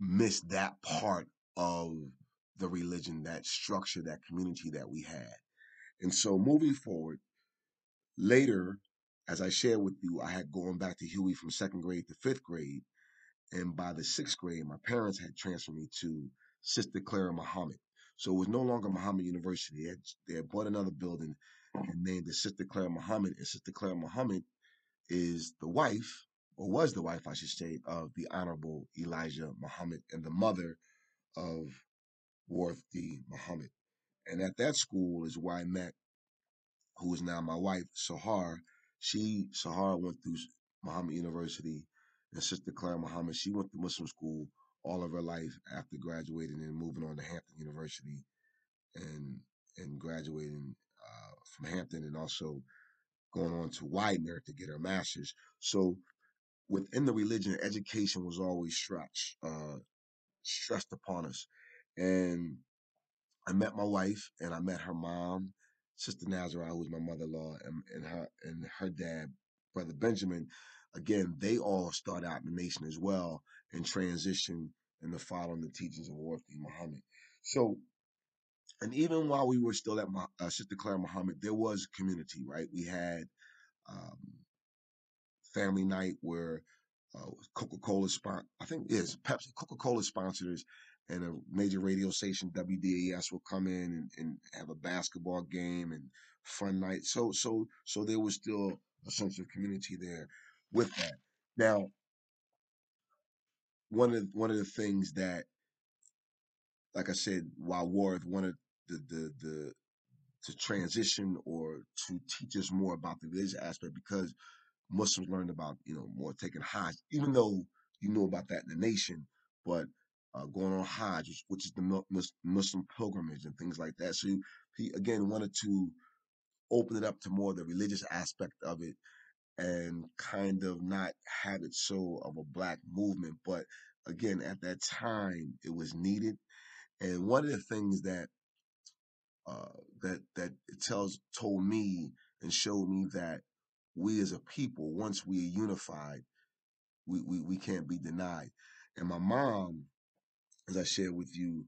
miss that part of the religion, that structure, that community that we had. And so moving forward, later, as I shared with you, I had gone back to Huey from second grade to fifth grade. And by the sixth grade, my parents had transferred me to Sister Clara Muhammad. So it was no longer Muhammad University. They had, they had bought another building and named it Sister Clara Muhammad. And Sister Clara Muhammad is the wife, or was the wife, I should say, of the Honorable Elijah Muhammad and the mother of Warith D. Muhammad. And at that school is where I met who is now my wife, Sahar. She, Sahar, went through Muhammad University, and Sister Clara Muhammad, she went to Muslim school all of her life after graduating and moving on to Hampton University and and graduating uh, from Hampton and also going on to Widener to get her master's. So within the religion, education was always stretched, uh, stressed upon us. And I met my wife and I met her mom, Sister Nazarah, who was my mother-in-law, and, and her and her dad, Brother Benjamin. Again, they all start out in the nation as well and transition into following the teachings of Worthy Muhammad. So, and even while we were still at my, uh, Sister Clara Muhammad, there was community, right? We had um, family night where uh, Coca-Cola spon- I think is Pepsi, Coca-Cola sponsors and a major radio station, WDAS, will come in and, and have a basketball game and fun night. So, so, so there was still a sense of community there with that. Now, one of one of the things that, like I said, while Warith wanted the the the to transition or to teach us more about the religious aspect because Muslims learned about you know more taking Hajj, even though you knew about that in the nation, but uh, going on Hajj, which, is the Muslim pilgrimage and things like that. So he, he again wanted to open it up to more the religious aspect of it and kind of not have it so of a black movement. But again, at that time, it was needed. And one of the things that uh, that that tells told me and showed me that we as a people, once we are unified, we, we, we can't be denied. And my mom, as I shared with you,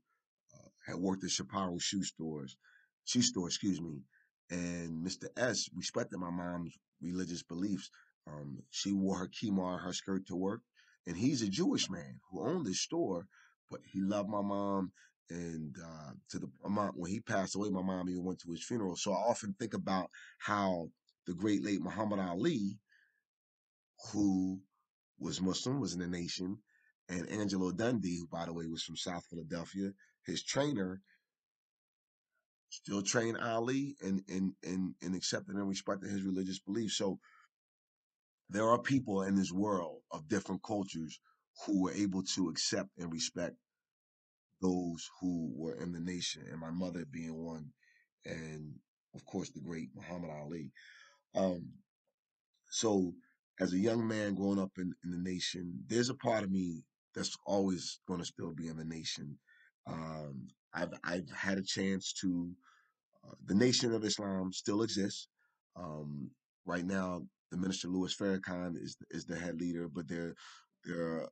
uh, had worked at Shapiro shoe stores, shoe store, excuse me. And Mr. S respected my mom's religious beliefs. Um, she wore her khimar, her skirt to work, and he's a Jewish man who owned this store, but he loved my mom. And uh, to the mom, when he passed away, my mom even went to his funeral. So I often think about how the great late Muhammad Ali, who was Muslim, was in the nation, and Angelo Dundee, who by the way was from South Philadelphia, his trainer still trained Ali and and and, and accepted and respected his religious beliefs. So there are people in this world of different cultures who were able to accept and respect those who were in the nation, and my mother being one, and of course the great Muhammad Ali. Um, so as a young man growing up in, in the nation, there's a part of me that's always going to still be in the nation. Um, I've I've had a chance to. Uh, the Nation of Islam still exists. Um, right now, the minister Louis Farrakhan is is the head leader, but there there are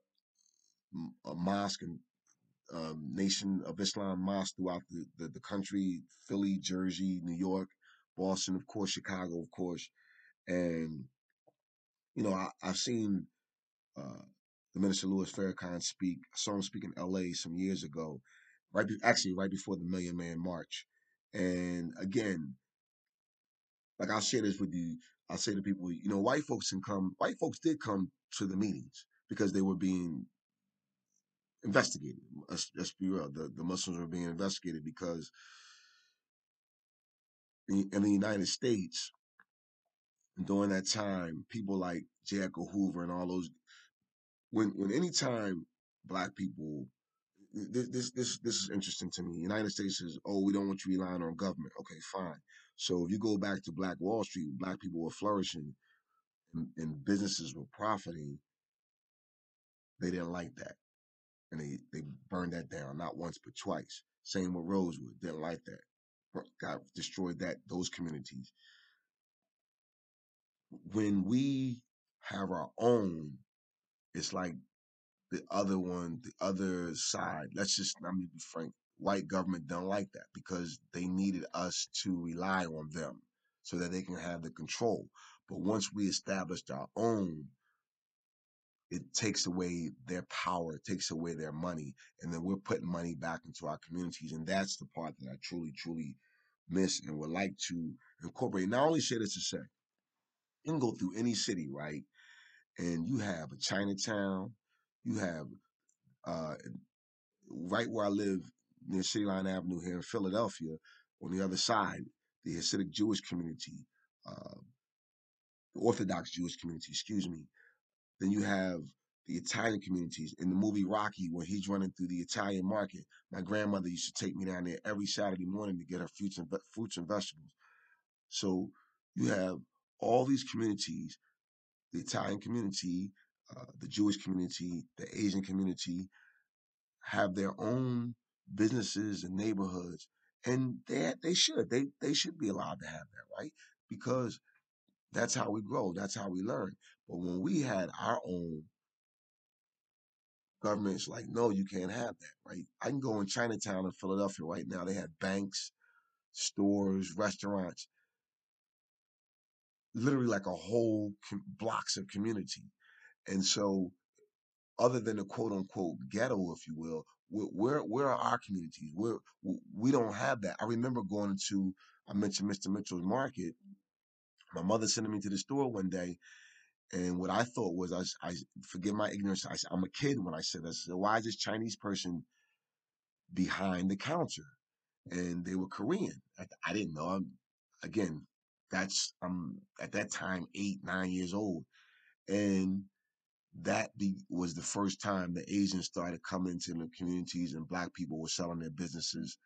a mosque and um, Nation of Islam mosques throughout the, the, the country Philly, Jersey, New York, Boston, of course, Chicago, of course. And, you know, I, I've seen uh, the Minister Louis Farrakhan speak. I saw him speak in LA some years ago, right? Be, actually, right before the Million Man March. And again, like I'll share this with you. I'll say to people, you know, white folks can come. White folks did come to the meetings because they were being investigated. Let's, let's be real. The, the Muslims were being investigated because in, in the United States, during that time, people like J. Edgar Hoover and all those, when when any time black people, this this this this is interesting to me. United States says, "Oh, we don't want you relying on government." Okay, fine. So if you go back to Black Wall Street, black people were flourishing, and, and businesses were profiting. They didn't like that and they they burned that down not once but twice. Same with Rosewood, didn't like that. Got destroyed that those communities. When we have our own, it's like the other one, the other side. Let's just let me be frank. White government don't like that because they needed us to rely on them so that they can have the control. But once we established our own, it takes away their power, it takes away their money, and then we're putting money back into our communities. And that's the part that I truly, truly miss and would like to incorporate. Not only share this to say, you can go through any city, right? And you have a Chinatown, you have uh, right where I live near City Line Avenue here in Philadelphia, on the other side, the Hasidic Jewish community, uh, the Orthodox Jewish community, excuse me, then you have the Italian communities. In the movie Rocky, when he's running through the Italian market, my grandmother used to take me down there every Saturday morning to get her fruits and, fruits and vegetables. So you have all these communities, the Italian community, uh, the Jewish community, the Asian community, have their own businesses and neighborhoods, and they they should they they should be allowed to have that, right? Because that's how we grow. That's how we learn. But when we had our own governments, like, no, you can't have that, right? I can go in Chinatown in Philadelphia right now. They have banks, stores, restaurants, literally like a whole com- blocks of community. And so, other than the quote unquote ghetto, if you will, where where are our communities? Where we don't have that. I remember going to I mentioned Mr. Mitchell's Market my mother sent me to the store one day, and what I thought was, I, I forgive my ignorance. I, I'm a kid when I said this. Why is this Chinese person behind the counter? And they were Korean. I, I didn't know. I'm, again, that's I'm at that time eight, nine years old, and that be, was the first time the Asians started coming to the communities and black people were selling their businesses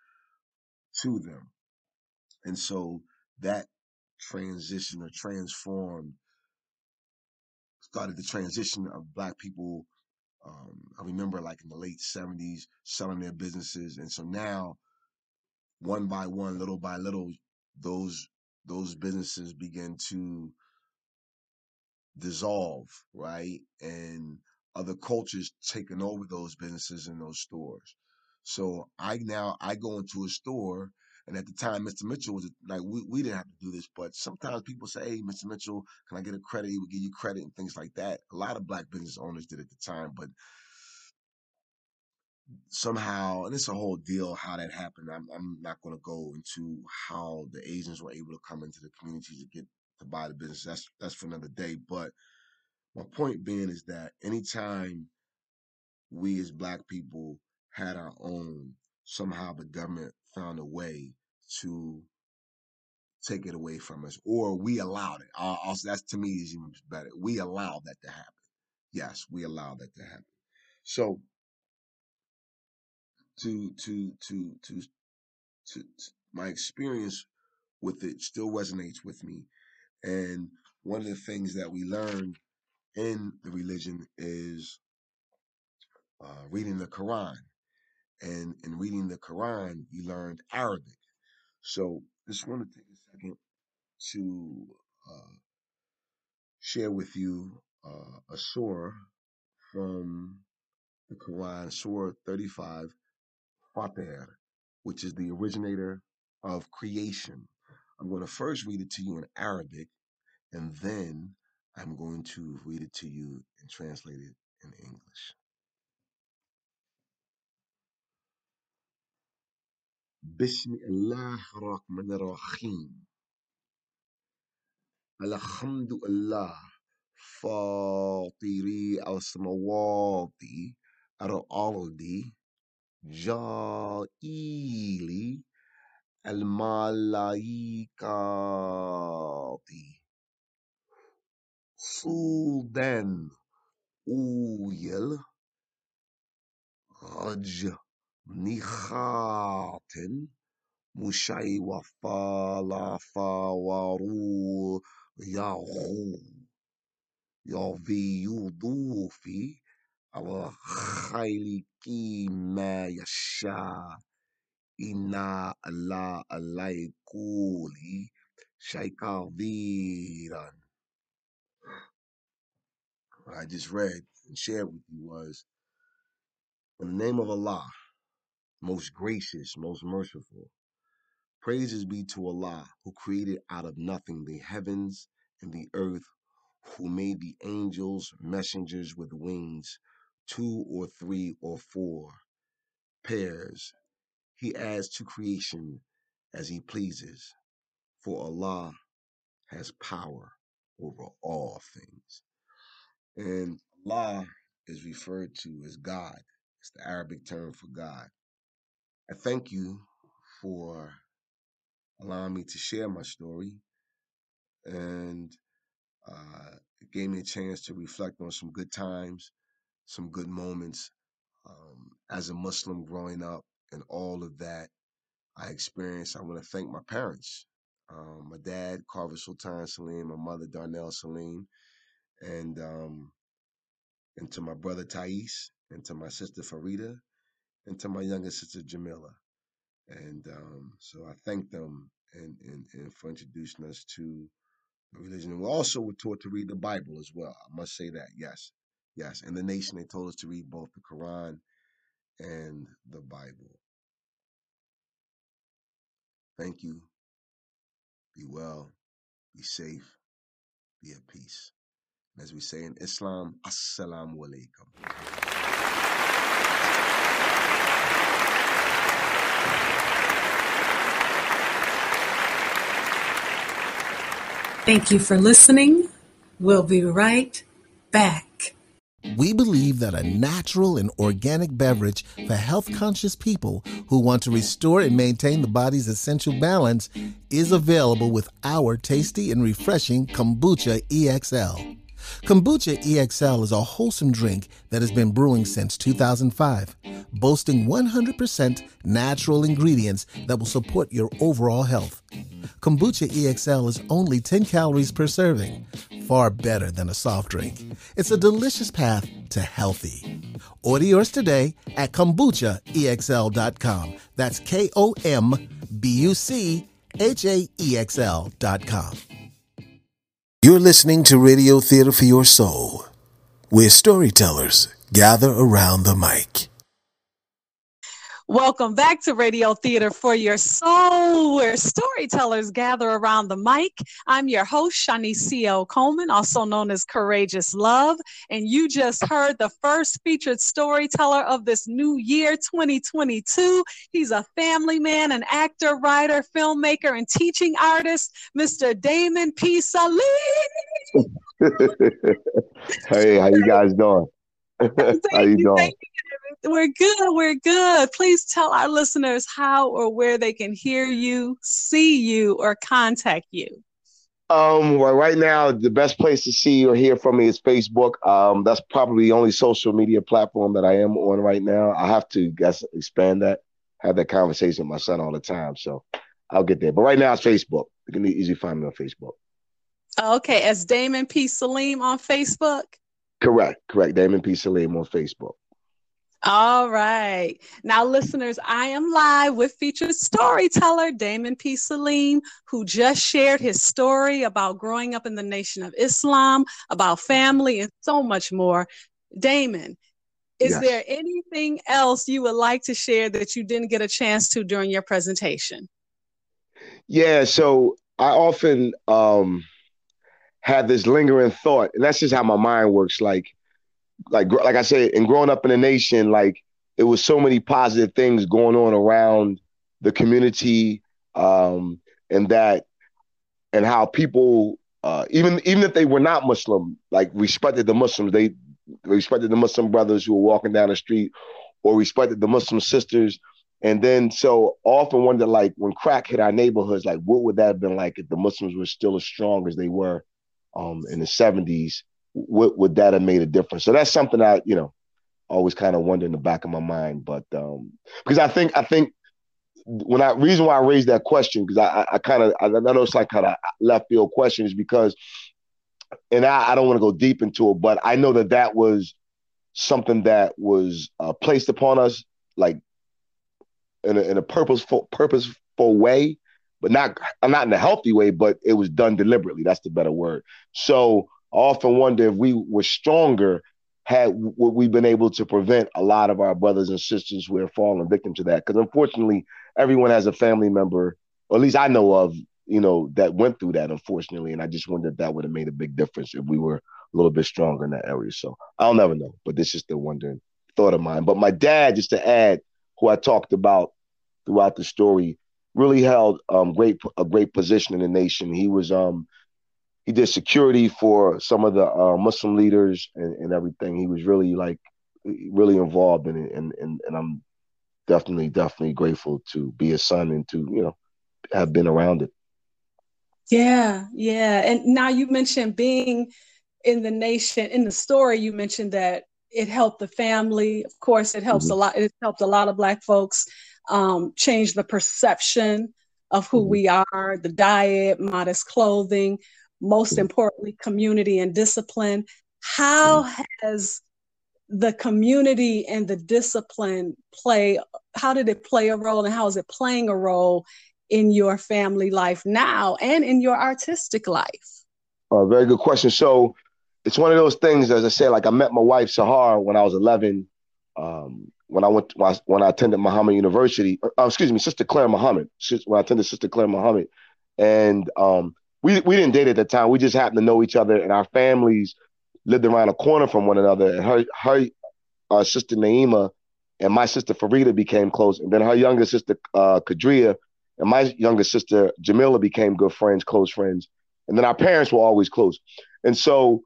to them. And so that transition or transformed, started the transition of black people. Um, I remember like in the late 70s selling their businesses. And so now, one by one, little by little, those those businesses begin to dissolve, right? And other cultures taking over those businesses and those stores. So I now I go into a store and at the time, Mr. Mitchell was like, we, we didn't have to do this, but sometimes people say, hey, Mr. Mitchell, can I get a credit? Would give you credit and things like that. A lot of black business owners did at the time, but somehow, and it's a whole deal how that happened. I'm, I'm not going to go into how the Asians were able to come into the communities to get to buy the business. That's that's for another day. But my point being is that anytime we as black people had our own, somehow the government found a way to take it away from us, or we allowed it. Also, that's to me is even better. We allowed that to happen. Yes, we allowed that to happen. So, to to to to to, to my experience with it still resonates with me, and one of the things that we learn in the religion is uh, reading the Quran, and in reading the Quran, you learned Arabic. So just want to take a second to uh, share with you uh, a surah from the Quran, Surah 35, Fatir, which is the originator of creation. I'm going to first read it to you in Arabic, and then I'm going to read it to you and translate it in English. بسم الله الرحمن الرحيم الحمد لله فاطري السماوات الأرض جائلي الملائكة سودان أويل. غج نخات مشي وفالا فاورو يغو يوفي يضوفي Yasha ina la shaikaviran. What I just read and shared with you was in the name of Allah, most gracious, most merciful. Praises be to Allah, who created out of nothing the heavens and the earth, who made the angels messengers with wings two or three or four pairs. He adds to creation as he pleases, for Allah has power over all things. And Allah is referred to as God. It's the Arabic term for God. I thank you for allowing me to share my story and uh, it gave me a chance to reflect on some good times, some good moments um, as a Muslim growing up, and all of that I experienced. I want to thank my parents, um, my dad, Carver Sultan Saleem, my mother, Darnell Saleem, and um, and to my brother Thais, and to my sister Farida, and to my younger sister Jamila. And um, so I thank them and, and, and for introducing us to religion. We also were taught to read the Bible as well. I must say that, yes. Yes. In the nation, they told us to read both the Quran and the Bible. Thank you. Be well. Be safe. Be at peace. And as we say in Islam, Assalamu alaikum. Thank you for listening. We'll be right back. We believe that a natural and organic beverage for health conscious people who want to restore and maintain the body's essential balance is available with our tasty and refreshing Kombucha EXL. Kombucha EXL is a wholesome drink that has been brewing since 2005, boasting 100% natural ingredients that will support your overall health. Kombucha EXL is only 10 calories per serving, far better than a soft drink. It's a delicious path to healthy. Order yours today at kombuchaexl.com. That's K O M B U C H A E X L.com. You're listening to Radio Theater for Your Soul, where storytellers gather around the mic. Welcome back to Radio Theater for Your Soul, where storytellers gather around the mic. I'm your host, Shonnese C.L. Coleman, also known as Courageous Love. And you just heard the first featured storyteller of this new year, 2022. He's a family man, an actor, writer, filmmaker, and teaching artist, Mr. Damon P. Saleem. hey, how you guys doing? how you doing? We're good. We're good. Please tell our listeners how or where they can hear you, see you, or contact you. Um, well, right now, the best place to see or hear from me is Facebook. Um, that's probably the only social media platform that I am on right now. I have to guess expand that. Have that conversation with my son all the time, so I'll get there. But right now, it's Facebook. You can easily find me on Facebook. Okay, as Damon P. Saleem on Facebook. Correct, correct. Damon P. Saleem on Facebook. All right. Now, listeners, I am live with featured storyteller Damon P. Saleem, who just shared his story about growing up in the Nation of Islam, about family, and so much more. Damon, Is yes. there anything else you would like to share that you didn't get a chance to during your presentation? Yeah, so I often um, have this lingering thought, and that's just how my mind works. Like, like, like I said, in growing up in the nation, like it was so many positive things going on around the community, um, and that, and how people, uh, even even if they were not Muslim, like respected the Muslims. They respected the Muslim brothers who were walking down the street, or respected the Muslim sisters. And then so often wonder like when crack hit our neighborhoods, like what would that have been like if the Muslims were still as strong as they were um, in the 70s? What would that have made a difference? So that's something I, you know, always kind of wonder in the back of my mind. But um, because I think I think when I reason why I raised that question, because I, I, I kind of I know it's like kind of left field question is because and I, I don't want to go deep into it, but I know that that was something that was uh, placed upon us like in a, in a purposeful purposeful way, but not not in a healthy way, but it was done deliberately. That's the better word. So I often wonder if we were stronger, had would we been able to prevent a lot of our brothers and sisters who are falling victim to that? Because unfortunately, everyone has a family member, or at least I know of, you know, that went through that, unfortunately. And I just wonder if that would have made a big difference if we were a little bit stronger in that area. So I'll never know, but this is the wondering thought of mine. But my dad, just to add, who I talked about throughout the story, really held um, great a great position in the nation. He was um, he did security for some of the uh, Muslim leaders and, and everything. He was really like really involved in it, and, and and I'm definitely definitely grateful to be a son and to you know have been around it. Yeah, yeah. And now you mentioned being in the nation, in the story, you mentioned that it helped the family. Of course, it helps mm-hmm. a lot. It helped a lot of Black folks um, change the perception of who mm-hmm. we are, the diet, modest clothing, most mm-hmm. importantly, community and discipline. How mm-hmm. has the community and the discipline play? How did it play a role, and how is it playing a role in your family life now and in your artistic life? Uh, very good question. So it's one of those things, as I said, like I met my wife Sahar when I was 11. Um, when I went to, when I attended Muhammad University, uh, excuse me, Sister Clara Muhammad. When I attended Sister Clara Muhammad, and um, we we didn't date at the time. We just happened to know each other, and our families lived around a corner from one another. And her her uh, sister Naima and my sister Farida became close, and then her younger sister uh, Kadria and my younger sister Jamila became good friends, close friends, and then our parents were always close. And so,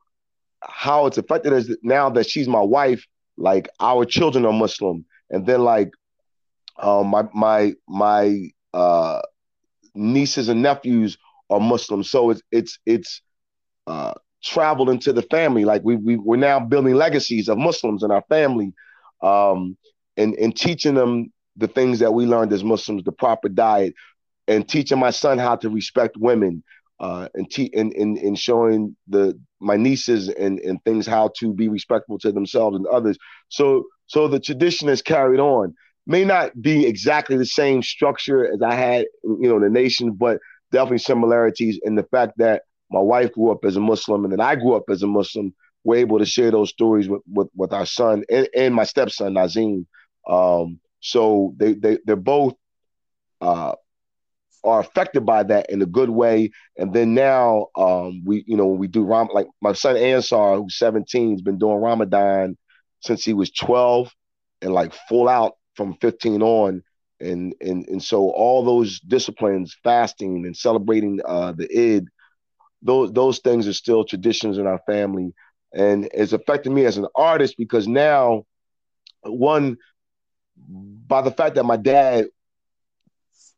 how it's affected us now that she's my wife, like our children are Muslim, and then like um, my my my uh, nieces and nephews are Muslim. So it's it's it's uh, traveled into the family. Like we we we're now building legacies of Muslims in our family, um, and and teaching them the things that we learned as Muslims, the proper diet, and teaching my son how to respect women, uh, and, te- and, and and showing the my nieces and and things how to be respectful to themselves and others. So so the tradition is carried on. May not be exactly the same structure as I had, you know, the nation, but definitely similarities in the fact that my wife grew up as a Muslim and then I grew up as a Muslim. We're able to share those stories with with, with our son and, and my stepson Nazim. Um, so they they they're both uh, are affected by that in a good way. And then now um, we, you know, we do Ram like my son Ansar, who's 17, has been doing Ramadan since he was 12 and like full out from 15 on. And and and so all those disciplines, fasting and celebrating uh, the Eid, those those things are still traditions in our family. And it's affected me as an artist because now one by the fact that my dad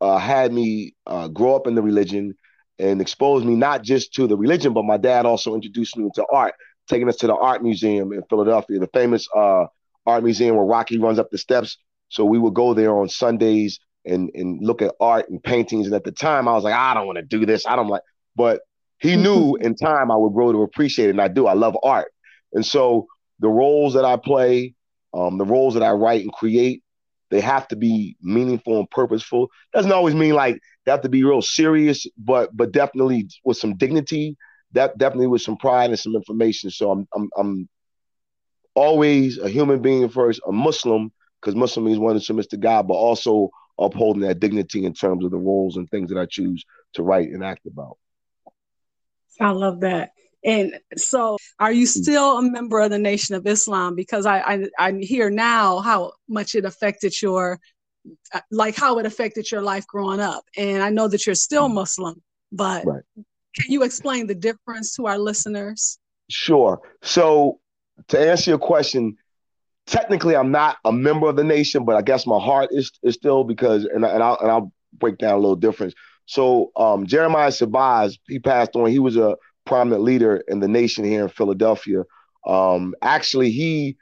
uh, had me uh, grow up in the religion and exposed me not just to the religion, but my dad also introduced me into art, taking us to the art museum in Philadelphia, the famous uh, art museum where Rocky runs up the steps. So we would go there on Sundays and and look at art and paintings. And at the time, I was like, I don't want to do this. I don't like. But he knew in time I would grow to appreciate it, and I do. I love art, and so the roles that I play, um, the roles that I write and create, they have to be meaningful and purposeful. Doesn't always mean like they have to be real serious, but but definitely with some dignity. That definitely with some pride and some information. So I'm I'm I'm always a human being first, a Muslim, because Muslim means one who submits to God, but also upholding that dignity in terms of the roles and things that I choose to write and act about. I love that. And so, are you still a member of the Nation of Islam? Because I, I, I hear now how much it affected your, uh, like how it affected your life growing up. And I know that you're still mm-hmm. Muslim, but right. can you explain the difference to our listeners? Sure. So, to answer your question, technically I'm not a member of the nation, but I guess my heart is is still because, and, and I'll and I'll break down a little difference. So um, Jeremiah Shabazz, he passed on. He was a prominent leader in the nation here in Philadelphia. Um, actually, he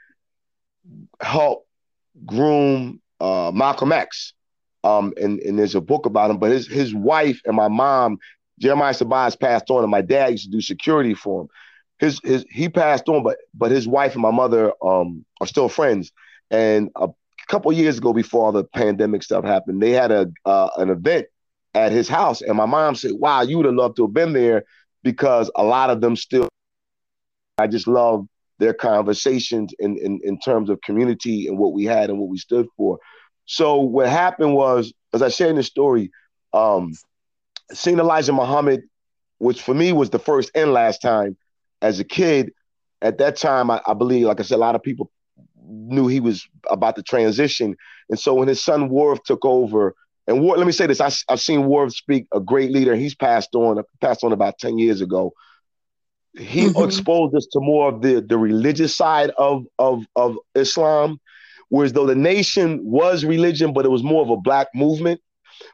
helped groom uh, Malcolm X. Um, and, and there's a book about him, but his his wife and my mom, Jeremiah Shabazz passed on, and my dad used to do security for him. His his he passed on, but but his wife and my mother um are still friends. And a couple years ago, before all the pandemic stuff happened, they had a uh, an event at his house, and my mom said, "Wow, you would have loved to have been there because a lot of them still. I just love their conversations in, in in terms of community and what we had and what we stood for. So what happened was, as I shared in the story, um, seeing Elijah Muhammad, which for me was the first and last time as a kid. At that time, I, I believe, like I said, a lot of people knew he was about to transition, and so when his son Warith took over, and War, let me say this: I, have seen Warith speak, a great leader. He's passed on, passed on about ten years ago. He mm-hmm. exposed us to more of the the religious side of of of Islam, whereas though the nation was religion, but it was more of a black movement.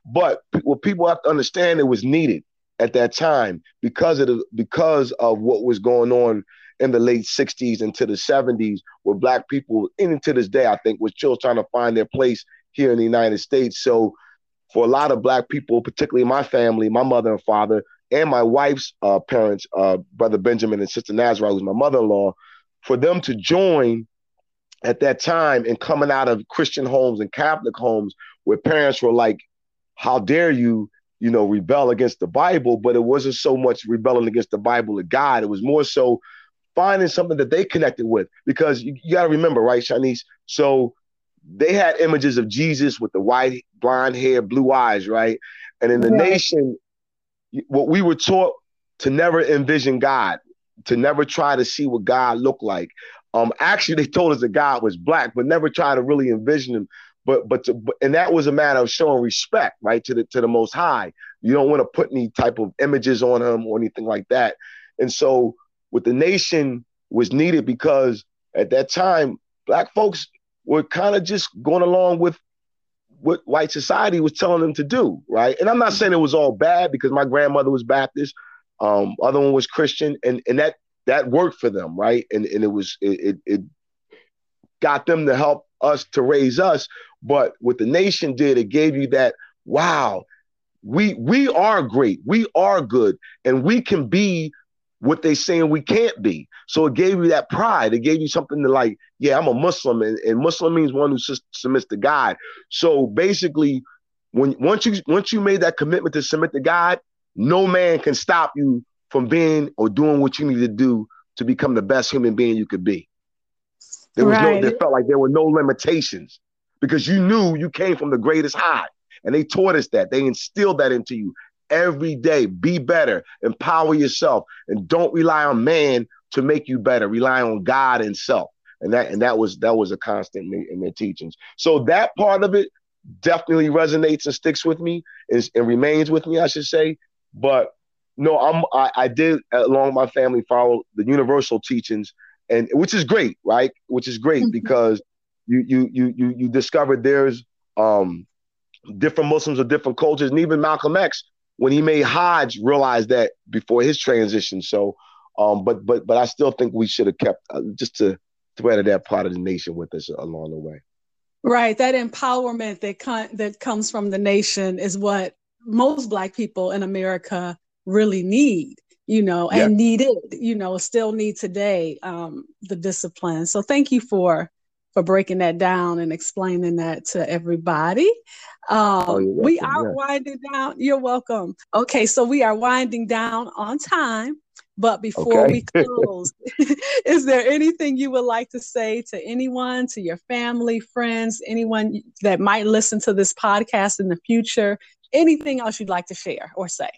But what people have to understand, it was needed at that time because of the, because of what was going on in the late 60s into the 70s where black people and to this day i think was still trying to find their place here in the united states so for a lot of black people particularly my family my mother and father and my wife's uh, parents uh, brother benjamin and sister nazareth who's my mother-in-law for them to join at that time and coming out of christian homes and catholic homes where parents were like how dare you you know, rebel against the Bible, but it wasn't so much rebelling against the Bible of God. It was more so finding something that they connected with. Because you, you got to remember, right, Shonnese? So they had images of Jesus with the white, blonde hair, blue eyes, right? And in the yeah. nation, what we were taught to never envision God, to never try to see what God looked like. Um, actually, they told us that God was black, but never try to really envision him but but, to, but and that was a matter of showing respect, right, to the to the Most High. You don't want to put any type of images on him or anything like that. And so, with the nation was needed because at that time, black folks were kind of just going along with what white society was telling them to do, right? And I'm not saying it was all bad because my grandmother was Baptist, um, other one was Christian, and and that that worked for them, right? And and it was it, it, it got them to help us to raise us. But what the nation did, it gave you that, wow, we we are great, we are good, and we can be what they saying we can't be. So it gave you that pride. It gave you something to like, yeah, I'm a Muslim, and, and Muslim means one who submits to God. So basically, when once you once you made that commitment to submit to God, no man can stop you from being or doing what you need to do to become the best human being you could be. There was right. no, there felt like there were no limitations because you knew you came from the greatest high. And they taught us that. They instilled that into you every day. Be better, empower yourself, and don't rely on man to make you better. Rely on God and self. And that and that was that was a constant in, in their teachings. So that part of it definitely resonates and sticks with me is and remains with me, I should say. But no, I'm I, I did along my family follow the universal teachings and which is great, right? Which is great mm-hmm. because you you you you you discovered there's um different Muslims of different cultures, and even Malcolm X when he made Hajj realize that before his transition. So, um, but but but I still think we should have kept uh, just to threaded that part of the nation with us along the way. Right, that empowerment that con- that comes from the nation is what most Black people in America really need you know, and needed, you know, still need today um, the discipline. So thank you for for breaking that down and explaining that to everybody. Um, oh, we are yeah. winding down. You're welcome. Okay, so we are winding down on time. But before okay. we close, is there anything you would like to say to anyone, to your family, friends, anyone that might listen to this podcast in the future? Anything else you'd like to share or say?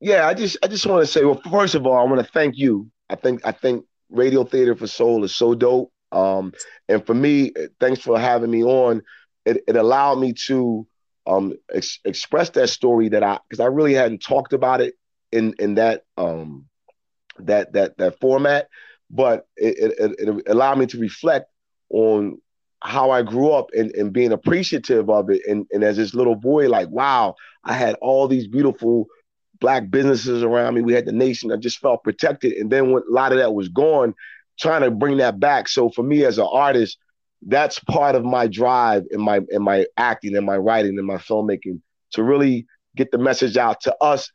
Yeah, I just I just want to say, well, first of all, I want to thank you. I think I think Radio Theater for Soul is so dope. Um, and for me, thanks for having me on. It, it allowed me to um, ex- express that story that I because I really hadn't talked about it in in that um, that that that format, but it, it, it allowed me to reflect on how I grew up and, and being appreciative of it. And, and as this little boy, like, wow, I had all these beautiful black businesses around me. We had the nation. I just felt protected. And then when a lot of that was gone, trying to bring that back. So for me as an artist, that's part of my drive in my in my acting and my writing and my filmmaking to really get the message out to us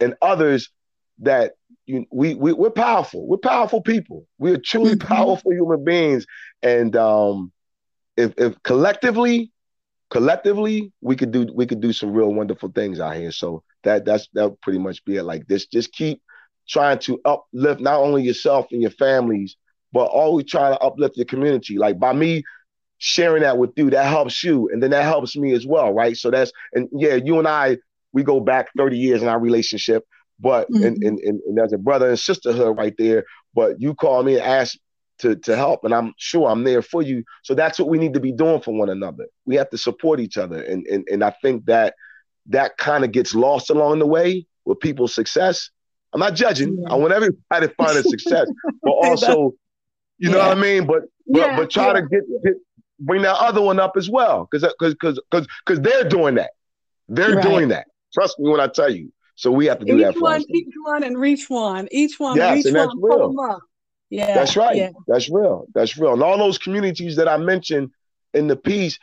and others that you, we, we we're powerful. We're powerful people. We are truly mm-hmm. powerful human beings. And um, if, if collectively, collectively, we could do we could do some real wonderful things out here. So that that's that pretty much be it. Like this, just keep trying to uplift not only yourself and your families, but always trying to uplift the community. Like by me sharing that with you, that helps you, and then that helps me as well, right? So that's and yeah, you and I we go back 30 years in our relationship, but mm-hmm. and, and, and, and there's a brother and sisterhood right there. But you call me and ask to, to help, and I'm sure I'm there for you. So that's what we need to be doing for one another. We have to support each other, and and and I think that that kind of gets lost along the way with people's success. I'm not judging. Yeah. I want everybody to find a success, but also, you know what I mean. But but yeah. but try to get, get bring that other one up as well, because because because because they're doing that. They're right. doing that. Trust me when I tell you. So we have to do each that. One, each one, and reach one. Each one, yes, reach and that's one. Real. Yeah, that's right. Yeah. That's real. That's real. And all those communities that I mentioned in the piece,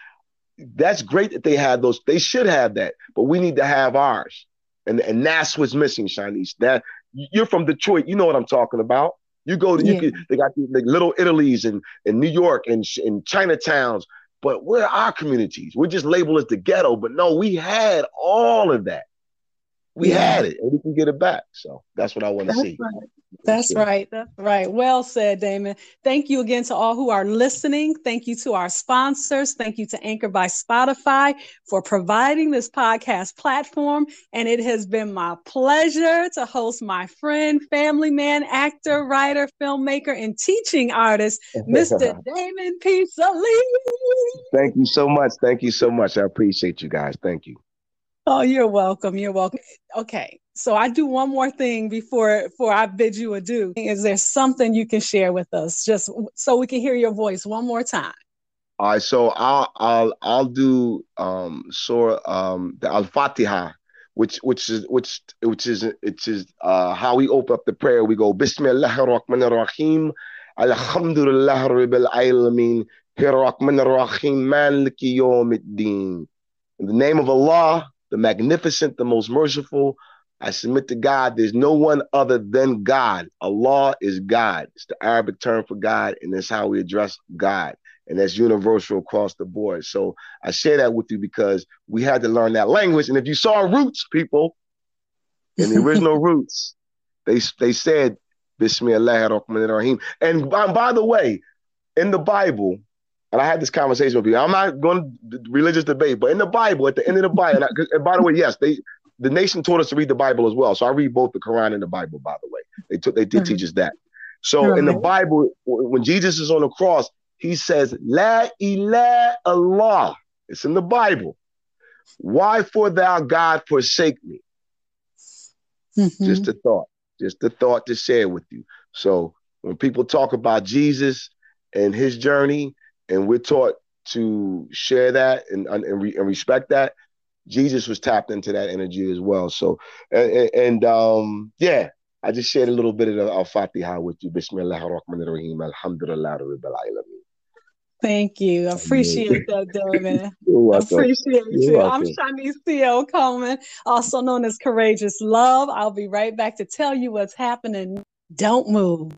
that's great that they have those. They should have that, but we need to have ours. And and that's what's missing, Shonnese. That you're from Detroit, you know what I'm talking about. You go to yeah. you can, they got these like little Italy's in, in New York and in Chinatowns, but where are our communities? We're just labeled as the ghetto, but no, we had all of that. We yeah. had it and we can get it back. So that's what I want to see. Right. That's right. That's right. Well said, Damon. Thank you again to all who are listening. Thank you to our sponsors. Thank you to Anchor by Spotify for providing this podcast platform. And it has been my pleasure to host my friend, family man, actor, writer, filmmaker, and teaching artist, Mr. Damon P. Saleem. Thank you so much. Thank you so much. I appreciate you guys. Thank you. Oh, you're welcome. You're welcome. Okay. So I do one more thing before before I bid you adieu. Is there something you can share with us, just so we can hear your voice one more time? All right, so I'll I'll I'll do um Surah um the Al Fatiha, which which is which which is which is uh how we open up the prayer. We go Bismillahir Rahmanir Rahim, Alhamdulillah Rabbil Alamin, Rahmanir Rahim, Maliki Yawmiddin. In the name of Allah, the Magnificent, the Most Merciful, I submit to God, there's no one other than God. Allah is God. It's the Arabic term for God, and that's how we address God. And that's universal across the board. So I share that with you because we had to learn that language. And if you saw roots, people, in the original roots, they they said Bismillah ar-Rahman rahim And by, by the way, in the Bible, and I had this conversation with you. I'm not going to religious debate, but in the Bible, at the end of the Bible, and, I, and by the way, yes, they the nation taught us to read the Bible as well. So I read both the Quran and the Bible, by the way. They took they did mm-hmm. teach us that. So mm-hmm. in the Bible, when Jesus is on the cross, he says, La ilaha Allah. It's in the Bible. Why for thou God forsake me? Mm-hmm. Just a thought. Just a thought to share with you. So when people talk about Jesus and his journey, and we're taught to share that and, and, re, and respect that, Jesus was tapped into that energy as well. So, and, and um, yeah, I just shared a little bit of the Al Fatiha with you. Bismillah ar-Rahman ar-Rahim. Alhamdulillah Rabbil Alameen. Thank you. I appreciate that, Damon. I appreciate you. I'm Shonnese Theo Coleman, also known as Courageous Love. I'll be right back to tell you what's happening. Don't move.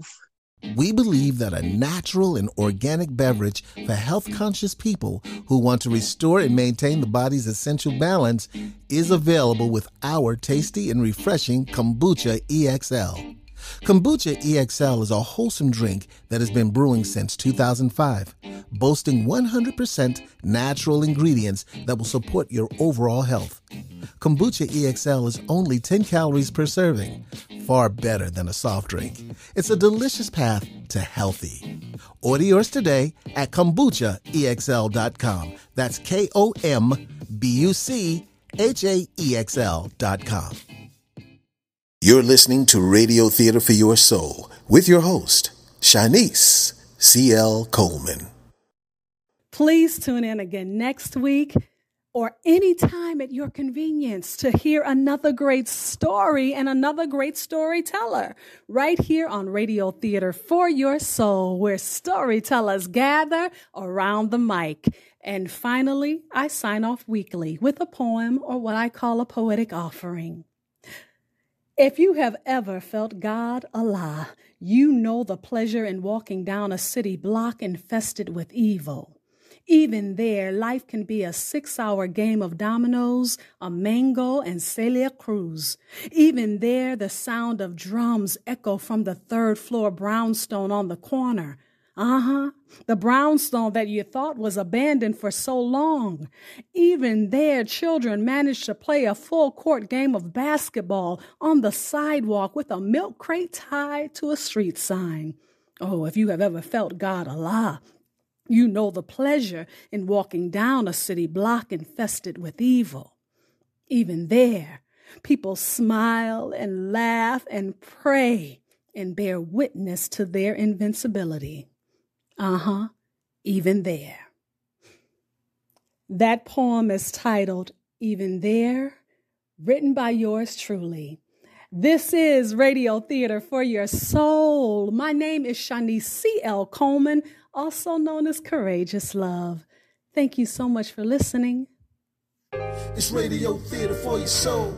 We believe that a natural and organic beverage for health conscious people who want to restore and maintain the body's essential balance is available with our tasty and refreshing Kombucha EXL. Kombucha EXL is a wholesome drink that has been brewing since 2005, boasting 100% natural ingredients that will support your overall health. Kombucha EXL is only 10 calories per serving, far better than a soft drink. It's a delicious path to healthy. Order yours today at kombuchaexl.com. That's K O M B U C H A E X L.com. You're listening to Radio Theater for Your Soul with your host, Shonnese C.L. Coleman. Please tune in again next week or anytime at your convenience to hear another great story and another great storyteller right here on Radio Theater for Your Soul, where storytellers gather around the mic. And finally, I sign off weekly with a poem or what I call a poetic offering. If you have ever felt God Allah, you know the pleasure in walking down a city block infested with evil. Even there, life can be a six hour game of dominoes, a mango, and Celia Cruz. Even there, the sound of drums echo from the third floor brownstone on the corner. Uh huh. The brownstone that you thought was abandoned for so long. Even there, children managed to play a full court game of basketball on the sidewalk with a milk crate tied to a street sign. Oh, if you have ever felt God Allah, you know the pleasure in walking down a city block infested with evil. Even there, people smile and laugh and pray and bear witness to their invincibility. Uh huh, even there. That poem is titled Even There, written by yours truly. This is Radio Theater for Your Soul. My name is Shonnese C.L. Coleman, also known as Courageous Love. Thank you so much for listening. It's radio theater for your soul.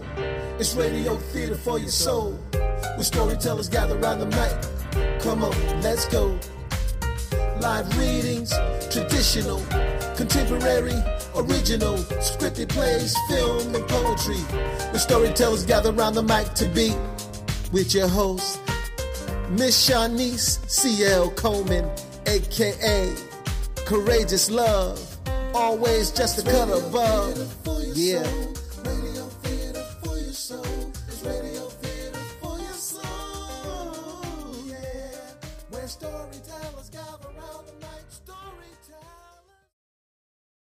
It's radio theater for your soul. Where storytellers gather around the mic. Come on, let's go. Live readings, traditional, contemporary, original, scripted plays, film, and poetry. Where storytellers gather around the mic to be with your host, Miss Shonnese C.L. Coleman, aka Courageous Love. Always just a cut above. Yeah.